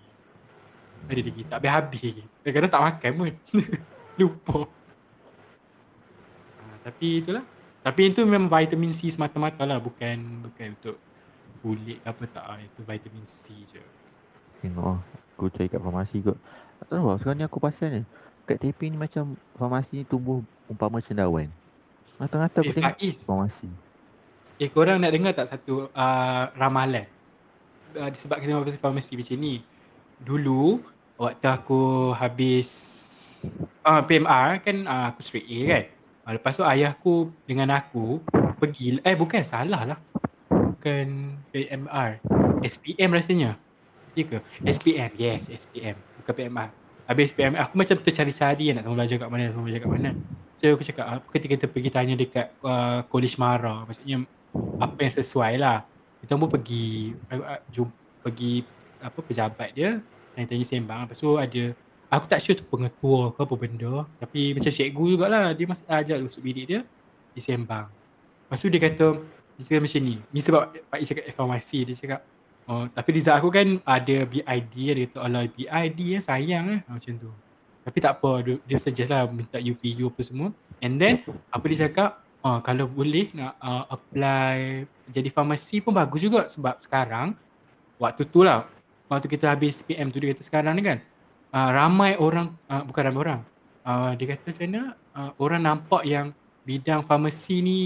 Ada lagi tak habis-habis lagi. Kadang-kadang tak makan pun. Lupa. Ha, tapi itulah. Tapi itu memang vitamin C semata-mata lah bukan bukan untuk kulit apa tak itu vitamin C je. Tengok lah Aku cari kat farmasi kot Tak tahu lah sekarang ni aku pasal ni Kat TP ni macam Farmasi ni tumbuh Umpama cendawan Ngata-ngata aku Eh tengok Faiz, Farmasi eh korang nak dengar tak satu uh, ramalan uh, disebabkan pasal farmasi macam ni. Dulu waktu aku habis uh, PMR kan uh, aku straight A kan. Uh, lepas tu ayahku dengan aku pergi eh bukan salah lah. Bukan PMR. SPM rasanya. Ya ke? SPM. Yes, SPM. Bukan PMR. Habis PMR aku macam tercari-cari nak sama belajar kat mana, sama belajar kat mana. So aku cakap apa ketika kita pergi tanya dekat uh, College Mara maksudnya apa yang sesuai lah. Kita pun pergi uh, jumpa pergi apa pejabat dia tanya-tanya sembang. Lepas tu ada aku tak sure tu pengetua ke apa benda tapi macam cikgu jugalah dia masih ajar masuk bilik dia di sembang. Lepas tu dia kata dia cakap macam ni. Ni sebab Pak cakap informasi dia cakap Oh, tapi result aku kan ada BID dia kata Allah BID ya sayang eh macam tu. Tapi tak apa dia, suggest lah minta UPU apa semua. And then apa dia cakap uh, kalau boleh nak uh, apply jadi farmasi pun bagus juga sebab sekarang waktu tu lah waktu kita habis PM tu dia kata sekarang ni kan uh, ramai orang uh, bukan ramai orang uh, dia kata macam mana uh, orang nampak yang bidang farmasi ni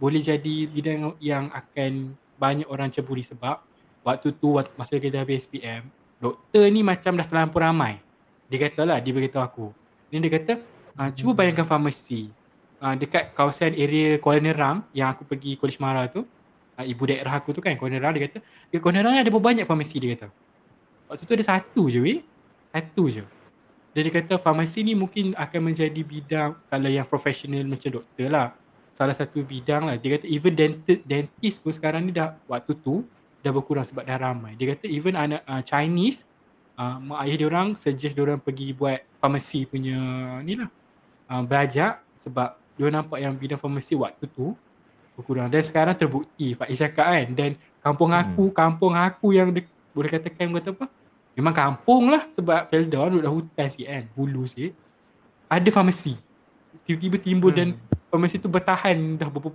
boleh jadi bidang yang akan banyak orang ceburi sebab waktu tu waktu, masa kita habis PM doktor ni macam dah terlampau ramai. Dia kata lah dia beritahu aku. Dan dia kata uh, cuba bayangkan farmasi. Uh, dekat kawasan area Kuala Nerang yang aku pergi College Mara tu uh, ibu daerah aku tu kan Kuala Nerang dia kata di Kuala Nerang ada banyak farmasi? Dia kata. Waktu tu ada satu je weh. Satu je. Dan dia kata farmasi ni mungkin akan menjadi bidang kalau yang profesional macam doktor lah. Salah satu bidang lah. Dia kata even dentist, dentist pun sekarang ni dah waktu tu dah berkurang sebab dah ramai. Dia kata even anak uh, Chinese uh, mak ayah dia orang suggest dia orang pergi buat farmasi punya ni lah. Uh, belajar sebab dia nampak yang bidang farmasi waktu tu berkurang. Dan sekarang terbukti Faiz cakap kan. Dan kampung aku kampung aku yang de- boleh katakan kata apa? Memang kampung lah sebab Felda duduk dah hutan sikit kan hulu sikit. Ada farmasi. Tiba-tiba timbul dan farmasi tu bertahan dah berapa,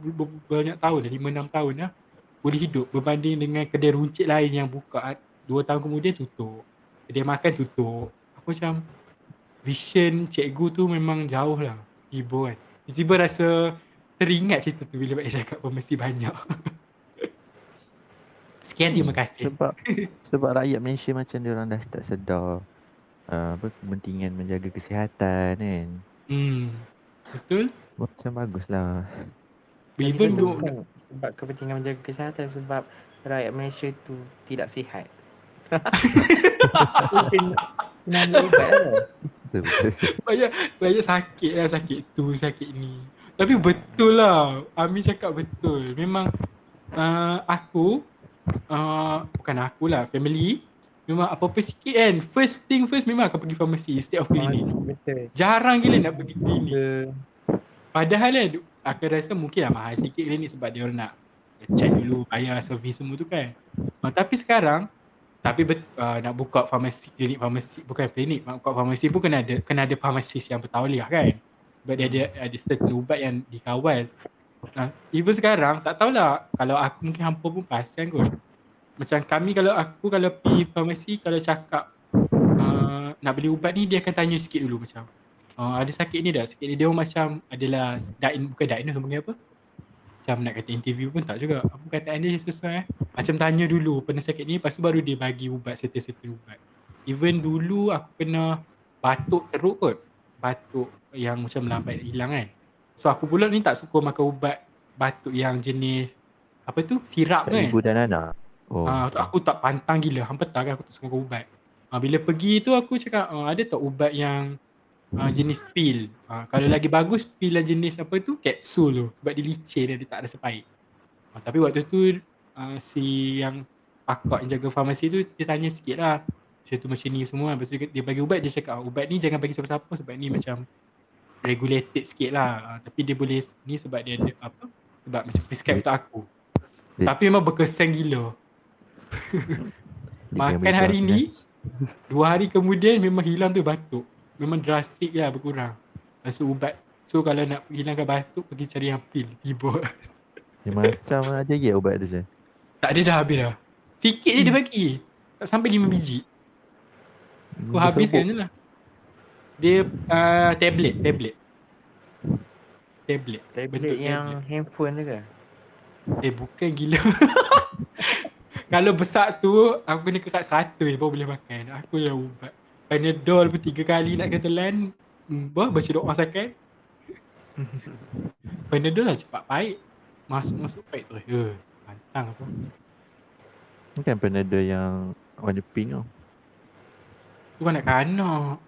banyak tahun dah 5-6 tahun dah boleh hidup berbanding dengan kedai runcit lain yang buka dua tahun kemudian tutup. Kedai makan tutup. Aku macam vision cikgu tu memang jauh lah. Tiba kan. Tiba-tiba rasa teringat cerita tu bila Pak cakap pemesti banyak. Sekian terima kasih. Sebab sebab rakyat Malaysia macam dia orang dah start sedar uh, apa kepentingan menjaga kesihatan kan. Hmm. Betul? Macam baguslah. Even though bukan sebab kepentingan menjaga kesihatan sebab rakyat Malaysia tu tidak sihat. Kena kena ambil ubat lah. Banyak banyak sakit lah sakit tu sakit ni. Tapi betul lah Ami cakap betul. Memang uh, aku uh, bukan aku lah family memang apa-apa sikit kan. First thing first memang akan pergi farmasi instead of klinik Betul. jarang gila nak pergi klinik padahal kan aku rasa mungkin lah mahal sikit klinik sebab dia orang nak check dulu bayar servis semua tu kan. Uh, tapi sekarang tapi bet, uh, nak buka farmasi klinik farmasi bukan klinik nak buka farmasi pun kena ada kena ada farmasis yang bertauliah kan. Sebab dia ada ada certain ubat yang dikawal. Uh, even sekarang tak tahulah kalau aku mungkin hampa pun perasan kot. Macam kami kalau aku kalau pergi farmasi kalau cakap uh, nak beli ubat ni dia akan tanya sikit dulu macam uh, ada sakit ni dah sakit ni dia macam adalah diagnose bukan diagnose panggil apa? Macam nak kata interview pun tak juga. Apa kataan dia sesuai eh? Macam tanya dulu pernah sakit ni lepas tu baru dia bagi ubat certain-certain ubat. Even dulu aku kena batuk teruk kot. Batuk yang macam lambat hilang kan? So aku pula ni tak suka makan ubat batuk yang jenis apa tu? Sirap kan? Ibu dan anak. Oh. Tu aku tak pantang gila. Hampa tak kan aku tak suka makan ubat. Ah, bila pergi tu aku cakap ah, ada tak ubat yang ah, jenis pil. Ah, kalau lagi bagus pil yang jenis apa tu kapsul tu. Sebab dia licin dia, dia tak rasa pahit. Ah, tapi waktu tu ah, si yang pakar yang jaga farmasi tu dia tanya sikit lah. Macam tu macam ni semua. Lepas tu dia, dia bagi ubat dia cakap ubat ni jangan bagi siapa-siapa sebab ni macam regulated sikit lah. Ah, tapi dia boleh ni sebab dia ada apa sebab macam prescribe untuk aku. Dia- Tapi memang berkesan gila. Makan hari ni Dua hari kemudian memang hilang tu batuk Memang drastik lah berkurang. Tu ubat. So kalau nak hilangkan batuk Pergi cari yang pil Tiba kan? Dia macam aja ya ubat tu saya. Tak ada dah habis dah. Sikit je dia bagi. Tak sampai 5 biji. Aku habiskan serbuk. je lah. Dia uh, tablet Tablet. Tablet. Tablet Bentuk yang handphone tu ke? Eh bukan gila. Kalau besar tu Aku kena kekat 100 baru boleh makan. Aku dah ubat Panadol pun 3 kali nak kena telan hmm, Bah baca doa sakan Panadol lah cepat baik Masuk masuk baik tu Ya Pantang apa Ni kan Panadol yang warna pink tau. Tu kan nak kanak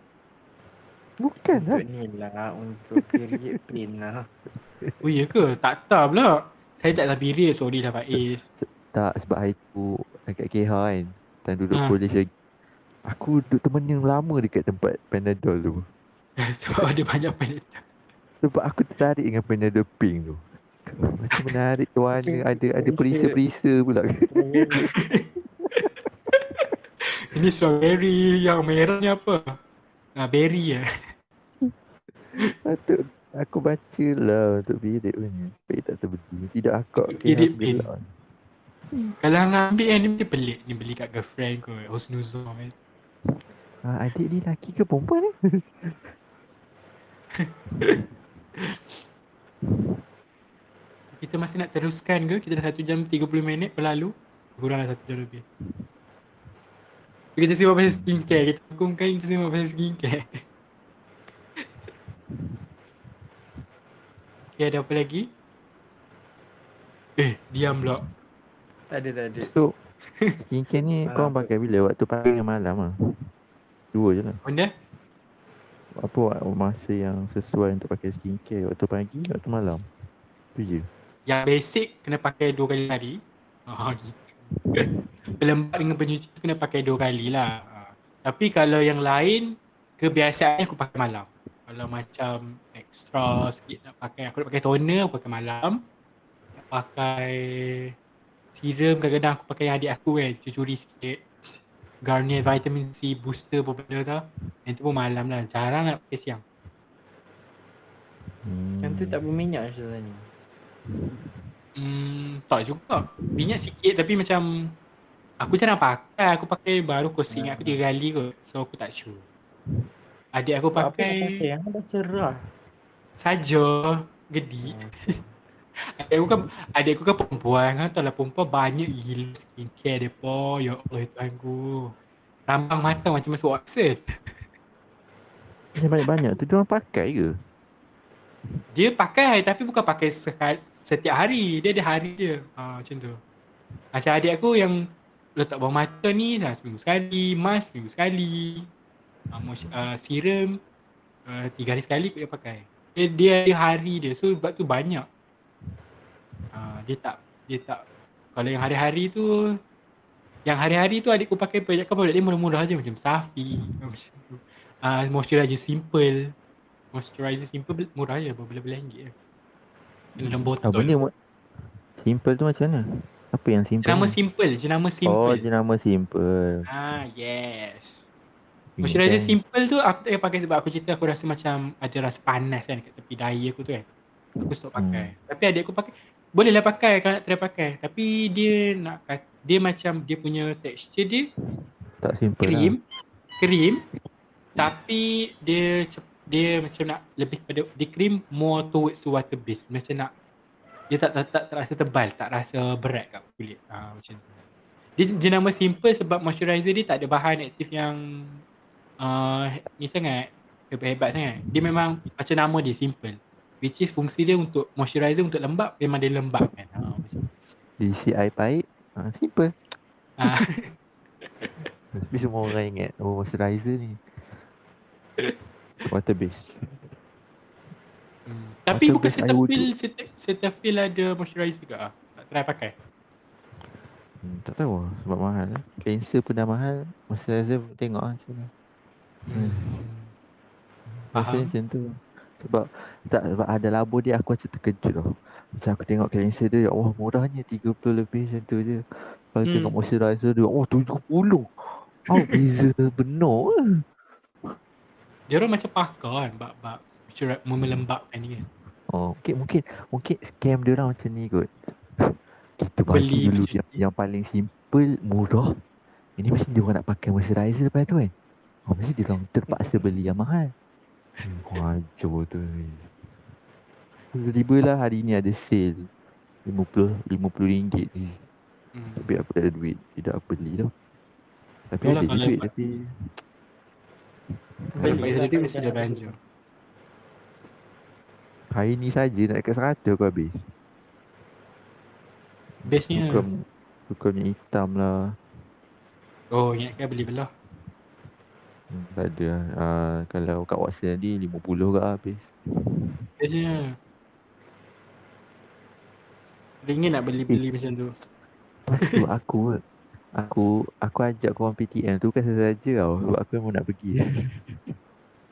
Bukan lah. Untuk ni lah untuk period pain lah. Oh iya ke? Tak tahu pula Saya tak dalam period Sorry lah Faiz Tak sebab hari tu dekat KH kan. Time duduk Ha. ha. polis lagi. Aku duduk temenin lama dekat tempat Panadol tu. Sebab ada banyak Panadol Sebab aku tertarik dengan Panadol pink tu. Macam menarik tu ada ada perisa. perisa-perisa pula. Ini strawberry Yang merah ni apa? Ah, berry eh Patut aku baca lah untuk bilik punya. Tapi tak terbeli. Tidak akak Bilik yang pin. belak. Kalau hang ambil yang ni pelik Ni beli kat girlfriend kot Husnuzon kan Ha, adik ni lelaki ke perempuan ni? Kita masih nak teruskan ke? Kita dah 1 jam 30 minit berlalu Kurang lah 1 jam lebih Kita sembang pasal skincare Kita hukumkan kita sembang pasal skincare Okay ada apa lagi? Eh diam pula tak ada tak ada. So, skincare ni Ah, kau pakai bila? Waktu pagi dengan malam lah. Dua je lah. Benda? Apa masa yang sesuai untuk pakai skincare? Waktu pagi, waktu malam? Tu je. Yang basic kena pakai dua kali hari Ah gitu Pelembab dengan penyuci tu kena pakai dua kali lah Ah. Tapi kalau yang lain Kebiasaannya aku pakai malam Kalau macam extra sikit nak pakai Aku nak pakai toner aku pakai malam Nak pakai Serum kadang-kadang aku pakai yang adik aku kan Curi-curi sikit Garnier vitamin C booster apa benda tu Yang tu pun malam lah Jarang nak pakai siang Hmm. Yang tu tak berminyak sebenarnya. Hmm, tak juga. Minyak sikit tapi macam aku jarang pakai. Aku pakai baru kosing aku tiga kali kot. So aku tak sure. Adik aku Apa pakai pakai yang dah cerah. saja gedi. Adik aku kan adik aku kan perempuan kan tahu lah perempuan banyak gila skincare depa. Ya Allah Tuhan ku. Rambang mata macam masuk oxen. Macam banyak-banyak tu dia orang pakai ke? Dia pakai tapi bukan pakai sekali, setiap hari. Dia ada hari dia. Ha, macam tu. Macam adik aku yang letak bawah mata ni dah seminggu sekali, mask seminggu sekali. Ha, uh, serum uh, tiga hari sekali dia pakai. Dia, dia ada hari dia. So sebab tu banyak. Ha, dia tak dia tak kalau yang hari-hari tu yang hari-hari tu adikku pakai banyak kan produk dia murah-murah je macam Safi macam tu. Uh, moisturizer simple. Moisturizer simple murah je beberapa ringgit je. Yang dalam botol. Apa ni? Mat? Simple tu macam mana? Apa yang simple? Jenama ni? simple, jenama simple. Oh, jenama simple. Ah, yes. Moisturizer kan? simple tu aku tak payah pakai sebab aku cerita aku rasa macam ada rasa panas kan kat tepi dahi aku tu kan. Aku stop pakai. Hmm. Tapi adik aku pakai. Boleh lah pakai kalau nak try pakai. Tapi dia nak dia macam dia punya texture dia Tak simple krim. lah. Krim. Tapi dia dia macam nak lebih kepada dia krim more towards to water based. Macam nak dia tak tak, tak, tak rasa tebal, tak rasa berat kat kulit. Ah macam tu. Dia, dia nama simple sebab moisturizer dia tak ada bahan aktif yang uh, ni sangat hebat-hebat sangat. Dia memang macam nama dia simple. Which is fungsi dia untuk moisturizer untuk lembap memang dia lembap kan. Ha, macam tu. Diisi air pahit. Ha, simple. Ah, Tapi semua orang ingat oh moisturizer ni. Water based. hmm. Tapi Water bukan Cetaphil, Ceta- Cetaphil ada moisturizer ke ah? Nak try pakai? Hmm, tak tahu lah sebab mahal lah. Cleanser pun dah mahal. Moisturizer tengok lah macam mana. Hmm. Faham. macam tu. Sebab tak sebab ada labo dia aku macam terkejut tau. Macam aku tengok cleanser dia, ya Allah murahnya 30 lebih macam tu je. Kalau Hmm. tengok moisturizer dia, oh 70. Oh beza benar. Dia orang macam pakar kan bab-bab moisturizer- melembapkan ni kan. Oh, mungkin mungkin mungkin scam dia orang macam ni kot. Kita bagi Beli dulu macam yang, ni. yang paling simple, murah. Ini mesti dia orang nak pakai moisturizer lepas tu kan. Oh, mesti dia orang terpaksa beli yang mahal. Wajar tu. Tiba-tiba lah hari ni ada sale. 50 50 ringgit ni. Hmm. Tapi aku tak ada duit. Tidak beli tau. Tapi Yalah, ada duit tapi Kalau lah, duit mesti apa belanja. hari ni saja nak dekat 100 aku habis. Bestnya. Bukan bukannya hitam lah. Oh ingatkan beli belah. Hmm, tak ada. Uh, kalau kat Watson tadi 50 ke habis. Bestnya. Ringin nak beli-beli macam tu. Lepas tu aku aku aku ajak korang PTM tu kan saja tau sebab aku memang nak pergi.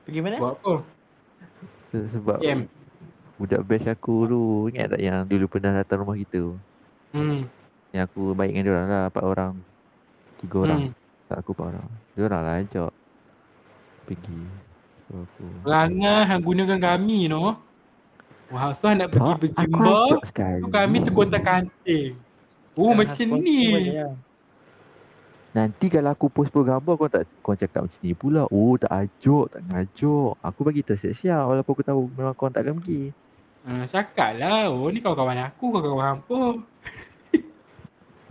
Pergi mana? Buat apa? Se- sebab PM. budak batch aku tu ingat tak yang dulu pernah datang rumah kita. Hmm. Yang aku baik dengan dia orang lah empat orang. Tiga orang. Hmm. Tak aku empat orang. Dia orang lah ajak pergi. So aku Perangai hang gunakan kami no. Wah, so nak pergi berjumpa. Tu kami terkontak kanting. Oh Jangan macam ni. lah. Nanti kalau aku post-post gambar kau tak kau cakap macam ni pula. Oh tak ajak, tak ngajak. Aku bagi tahu siap-siap walaupun aku tahu memang kau takkan pergi. Uh, cakap lah. Oh ni kawan-kawan aku, kawan-kawan hampa.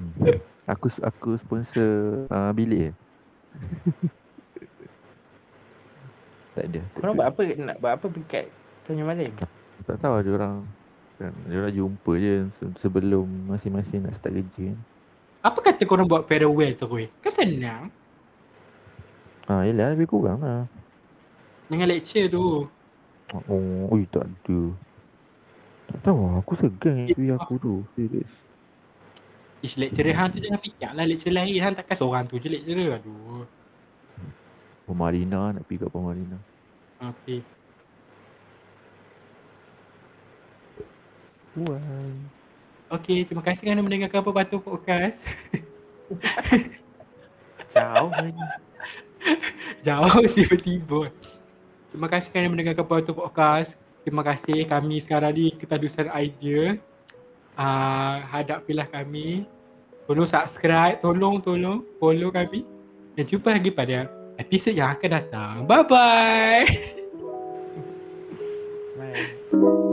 Hmm. Aku aku sponsor uh, bilik. tak ada. Korang ada. buat apa? Nak buat apa pergi kat Tanjung Malim? Tak tahu ada orang kan, dia orang jumpa je se- sebelum masing-masing nak start kerja kan. Apa kata korang buat farewell tu Roy? Kan senang. Ha, yelah lebih kurang lah. Dengan lecture tu. Oh, ui tak ada. Tak tahu lah, aku segan dengan isteri aku tu. Serius. Ish lecturer hang tu jangan fikir lah lecturer lain. Hang takkan seorang tu je lecturer. Aduh. Pemarina nak pergi kat Pemarina. Okay. Why? Okay, terima kasih kerana mendengarkan apa Batu Podcast. Jauh lagi. Jauh tiba-tiba. Terima kasih kerana mendengarkan Batu Podcast. Terima kasih kami sekarang ni ketadusan idea. uh, hadapilah kami. Tolong subscribe, tolong tolong follow kami. Dan jumpa lagi pada episod yang akan datang. Bye bye. Bye.